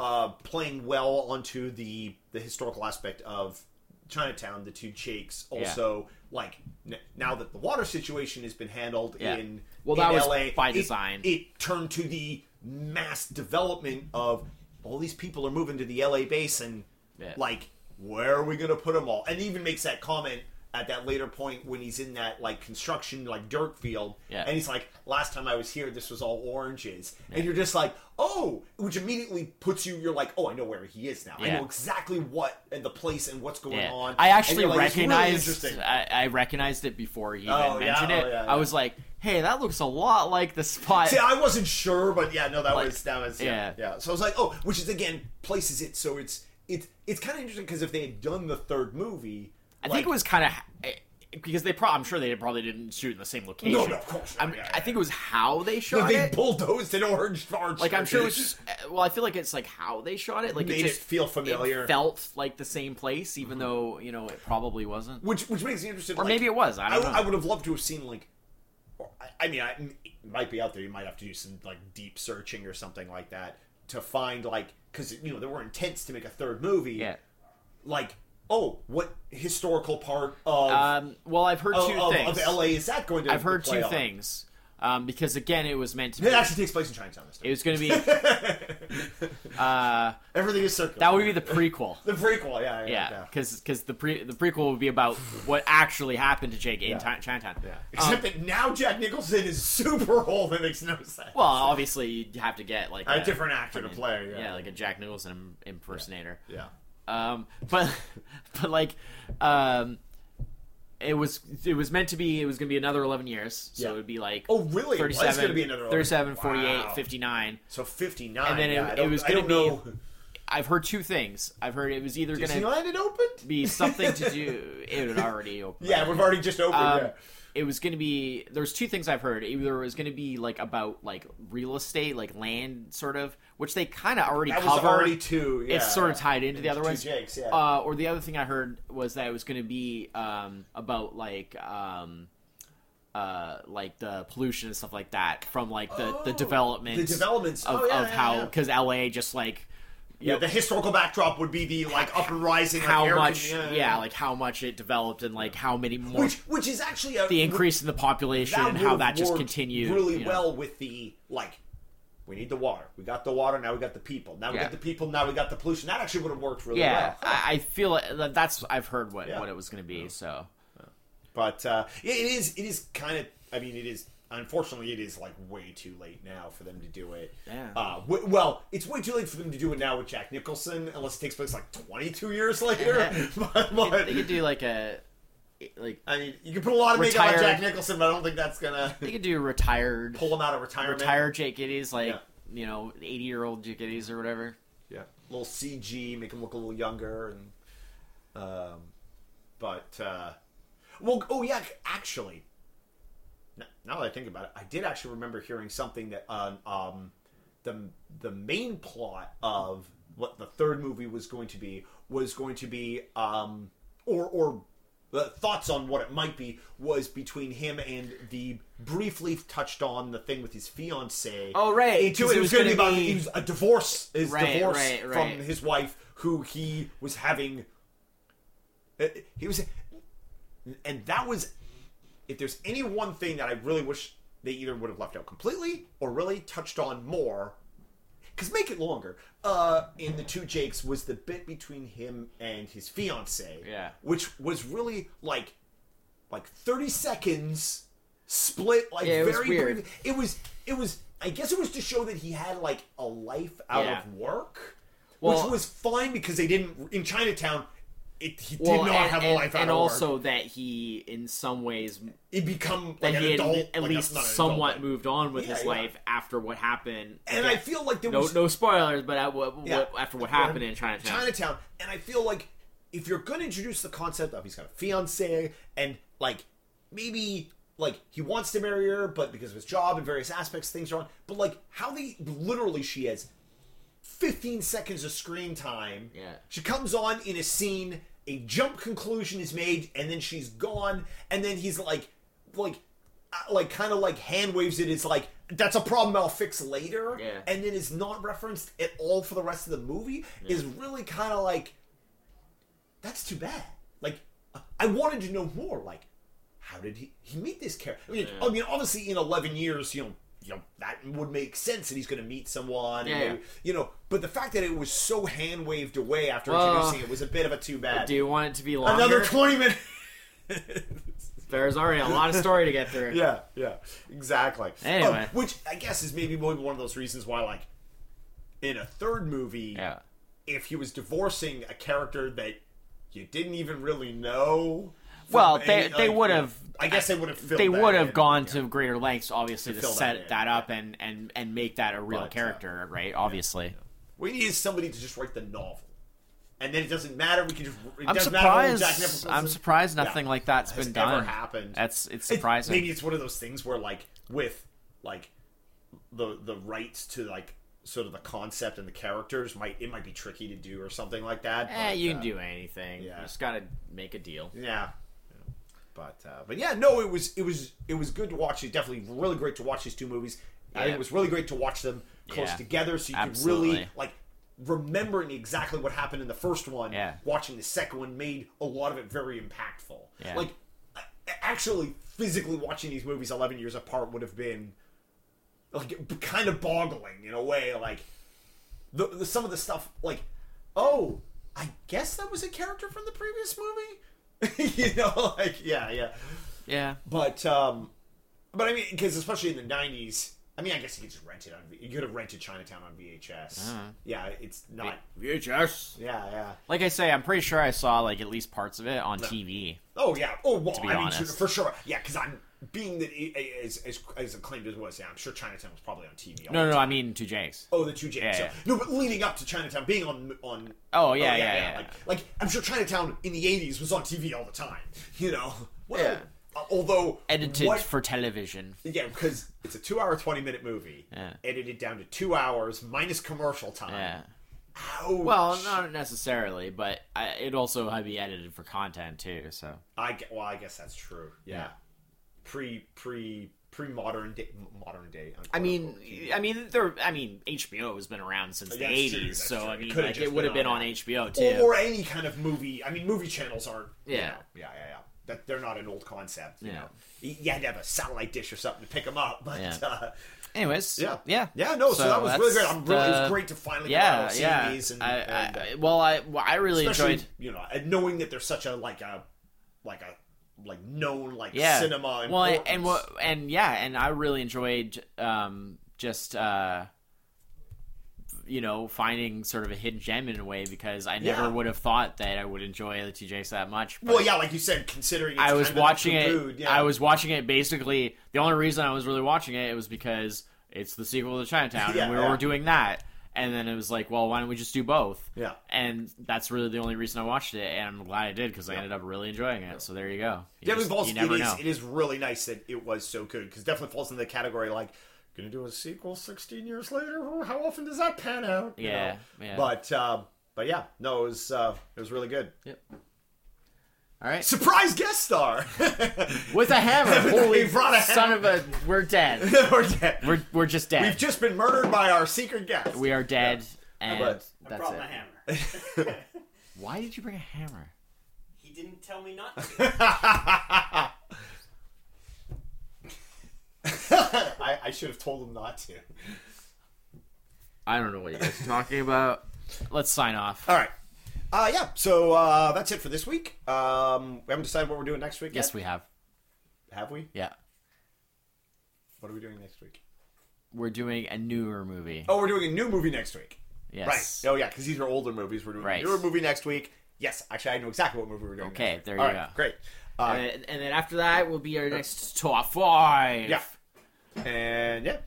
uh, playing well onto the the historical aspect of Chinatown, the two Jakes. Also, like n- now that the water situation has been handled Yeah. in Well, in that was LA, by it- design. It, turned to the mass development of all these people are moving to the LA basin. Yeah. Like, where are we going to put them all? And he even makes that comment at that later point when he's in that like construction like dirt field Yeah. and he's like last time i was here this was all oranges and you're just like oh which immediately puts you you're like oh i know where he is now i know exactly what and the place and what's going Yeah. on I actually like, it's really recognized. I, I recognized it before he even Oh, yeah? mentioned Oh, it. yeah, I was like, "Hey, that looks a lot like the spot." See, I wasn't sure, but yeah, no, that Like, was that was yeah, yeah. yeah. So I was like, oh, which is again places it so it's it's it's kind of interesting because if they had done the third movie, I think it was kind of because they probably. I'm sure they probably didn't shoot in the same location. No, no, of course not. I'm- Yeah, I think it was how they shot they it. They bulldozed an orange orange. Like I'm sure it was just. uh, Well, I feel like it's like how they shot it. Like Made it it just feel familiar. Mm-hmm. It felt like the same place, even though you know it probably wasn't. which which makes me interested. Or like, maybe it was. I I, don't know. I would have loved to have seen like, I, I mean, I, it might be out there. You might have to do some like deep searching or something like that to find like because you know there were intents to make a third movie. yeah. Like, oh, what historical part of Um, well, I've heard of, two of, things. of LA is that going to? I've heard two on? things. Um, because again, it was meant to. Be, It actually takes place in Chinatown this time. it was going to be. uh, Everything is circular. that would be the prequel. the prequel. Yeah, yeah, Yeah, because the pre the prequel would be about what actually happened to Jake in Yeah. Chi- Chinatown. Yeah. Um, Except that now Jack Nicholson is super old. That makes no sense. well, obviously you'd have to get like a different actor to play. Yeah, yeah, like a Jack Nicholson im- impersonator. yeah. Um, but but like, um, it was it was meant to be. It was going to be another eleven years. So Yeah. it would be like Oh, really? It was 37, gonna be another 37, 48, Wow. 59. So fifty nine. And then it- yeah, it don't- was gonna don't be- know. I've heard two things. I've heard it was either going to Disneyland had opened. be something to do. It had already opened. Yeah, we've already just opened. Um, yeah. It was going to be. There's two things I've heard. Either it was going to be like about like real estate, like land, sort of, which they kind of already That was already two. Yeah, it's sort of tied into the other ones. Jakes, yeah. Uh, or the other thing I heard was that it was going to be um, about like um, uh, like the pollution and stuff like that from like the the Oh, development the developments. of, Oh, yeah, of yeah, how because LA just like yeah, the historical backdrop would be the like up and rising. how air much yeah, like how much it developed and like how many more which which is actually a, the increase in the population and how that just continued really you know. well with the like. We need the water. We got the water. Now we got the people. Now we Yeah. got the people. Now we got the pollution. That actually would have worked really Yeah, well. I, I feel that- that's I've heard what, Yeah. what it was going to be. So But uh, it it is. It is kind of. I mean, it is. Unfortunately, it is like way too late now for them to do it. Yeah. Uh, w- well, it's way too late for them to do it now with Jack Nicholson, unless it takes place like 22 years later. but, but- they could do like a like I mean, you can put a lot of makeup on Jack Nicholson, but I don't think that's gonna they could do retired pull him out of retirement. retired Jake Gittes like Yeah. you know eighty year old Jake Gittes or whatever. Yeah, a little CG, make him look a little younger, and um, but uh, well, oh yeah, actually, now that I think about it, I did actually remember hearing something that um, um the the main plot of what the third movie was going to be was going to be um or or the thoughts on what it might be was between him and the briefly touched on the thing with his fiance. Oh, right, Into it, it was going to be about be- he was a divorce. His Right, divorce right, from his wife, who he was having. uh, He was, and that was. If there's any one thing that I really wish they either would have left out completely or really touched on more, because make it longer. Uh, in the two Jakes was the bit between him and his fiance, Yeah. which was really like, like thirty seconds split, like Yeah, it was very weird. brief. It was, it was. I guess it was to show that he had like a life out Yeah. of work, Well- which was fine because they didn't in Chinatown. It, he did not and, have a and- life and also that he in some ways It become that like he had adult, at like, least an adult, somewhat moved on with Yeah, his yeah. life after what happened. And Again, I feel like there no was no spoilers, but at what, Yeah. what, after what happened in Chinatown. Chinatown, and I feel like if you're going to introduce the concept of he's got a fiance and like maybe like he wants to marry her, but because of his job and various aspects, things are on. But like how they literally she has 15 seconds of screen time. Yeah. She comes on in a scene, a jump conclusion is made, and then she's gone, and then he's like, like, uh, like kind of like hand waves it. It's like that's a problem I'll fix later, Yeah. and then is not referenced at all for the rest of the movie. Is really kind of like that's too bad. Like I wanted to know more. Like how did he he meet this character? I mean, I mean, obviously in eleven years, you know. You know, that would make sense that he's going to meet someone, Yeah, maybe- yeah. you know. But the fact that it was so hand waved away after Well, introducing it was a bit of a too bad. Do you want it to be longer? Another twenty minutes. There's already a lot of story to get through. yeah, yeah, exactly. Anyway. Um, which I guess is maybe one one of those reasons why, like, in a third movie, Yeah. if he was divorcing a character that you didn't even really know. Well, they any- they like, would have. I guess they would have. filled They would have gone yeah. to greater lengths, obviously, To to, fill that set that, up and, and and make that a real But, uh, character, right? Obviously. We need somebody to just write the novel, and then it doesn't matter. We can just. I'm surprised. I'm surprised Yeah. nothing like that's been done. happened. That's it's It- surprising. maybe it's one of those things where, like, with like the the rights to like sort of the concept and the characters might it might be tricky to do or something like that. Eh, but, you uh, can do anything. yeah. You just gotta make a deal. Yeah. But uh, but yeah, no, it was it was it was good to watch. It's definitely really great to watch these two movies. I think it was really great to watch them close Yeah. together, so you could really like remembering exactly what happened in the first one. Yeah. Watching the second one made a lot of it very impactful. Yeah. Like actually, physically watching these movies eleven years apart would have been like kind of boggling in a way. Like the, the some of the stuff, like oh, I guess that was a character from the previous movie. you know, like yeah, yeah. Yeah. But um, but I mean, because especially in the '90s, I mean, I guess you could just rent it on. You could have rented Chinatown on VHS. Uh-huh. Yeah, it's not. VHS. Yeah, yeah. Like I say, I'm pretty sure I saw like at least parts of it on TV. Oh yeah. Oh well, to be I mean, honest. for sure. Yeah, because I'm being that it, as, as as acclaimed as it was, yeah, I'm sure Chinatown was probably on TV. all No, no. I mean two Jakes. Oh, the two Jakes. Yeah, Yeah, yeah. No, but leading up to Chinatown being on on. Oh, yeah, yeah, yeah. Like, like I'm sure Chinatown in the '80s was on TV all the time. You know. Well, Yeah. uh, Although Edited what- for television. yeah, because it's a two-hour, twenty-minute movie, Yeah. edited down to two hours minus commercial time. Yeah. Ouch. Well, not necessarily, but I, it also had to be edited for content too. So I well, I guess that's true. Yeah. Pre pre pre modern day modern day. I mean, unquote. I mean, there. I mean, HBO has been around since the That's true, eighties, so true. I mean, could've like it would have been on on. HBO too. or, or any kind of movie. I mean, movie channels aren't. you Yeah. know, yeah, yeah, yeah. That they're not an old concept. You Yeah. know, you you had to have a satellite dish or something to pick them up. But Yeah. uh, Anyways, yeah, yeah, yeah. No, so, that was really great. I'm really. it was great to finally Yeah, seeing yeah. these and, I, and, uh, I, well, I, well, I really enjoyed. you know and knowing that there's such a like a like a like known like yeah cinema. well and, importance. and what and yeah and i really enjoyed um just uh you know finding sort of a hidden gem in a way because i never Yeah. would have thought that i would enjoy the Two Jakes that much Well, yeah, like you said, considering it's i was watching it yeah. i was watching it basically the only reason i was really watching it, it was because it's the sequel to chinatown Yeah, and we were doing that and then it was like well why don't we just do both Yeah. and that's really the only reason i watched it and i'm glad i did because i ended up really enjoying it so there you go you, Yeah, just- we've you never it, is, know it is really nice that it was so good because definitely falls in the category like gonna do a sequel 16 years later. How often does that pan out? Yeah, yeah. But um, but yeah, no, it was uh, it was really good. All right Surprise guest star. with a hammer. Holy We brought a son of a! We're dead. We're dead. We're we're just dead. We've just been murdered by our secret guest. we are dead, and But- I that's brought it. my hammer. Why did you bring a hammer? he didn't tell me not to. I, I should have told him not to. I don't know what you guys are talking about. let's sign off All right. Uh, yeah, so uh, that's it for this week. Um, we haven't decided what we're doing next week yes yet. we have Have we? yeah What are we doing next week? we're doing a newer movie. Oh, we're doing a new movie next week. yes. Right. Oh, yeah, because these are older movies. We're doing Right. a newer movie next week. Yes, actually, I know exactly what movie we're doing. Okay, next week. there you All right, go. Great. Uh, And, then- and then after that will be our next top five. yeah. And yeah, uh,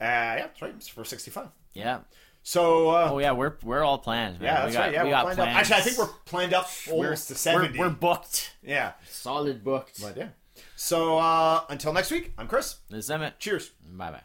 yeah, that's right. It's for sixty-five. Yeah. So uh, Oh yeah, we're we're all planned. Man. yeah, we got, right. Yeah, we got planned up. plans. Actually, I think we're planned up almost to we're, seventy. we're booked. yeah, Solid booked. but yeah. So uh, until next week, I'm Chris. This is Emmett. Cheers. Bye bye.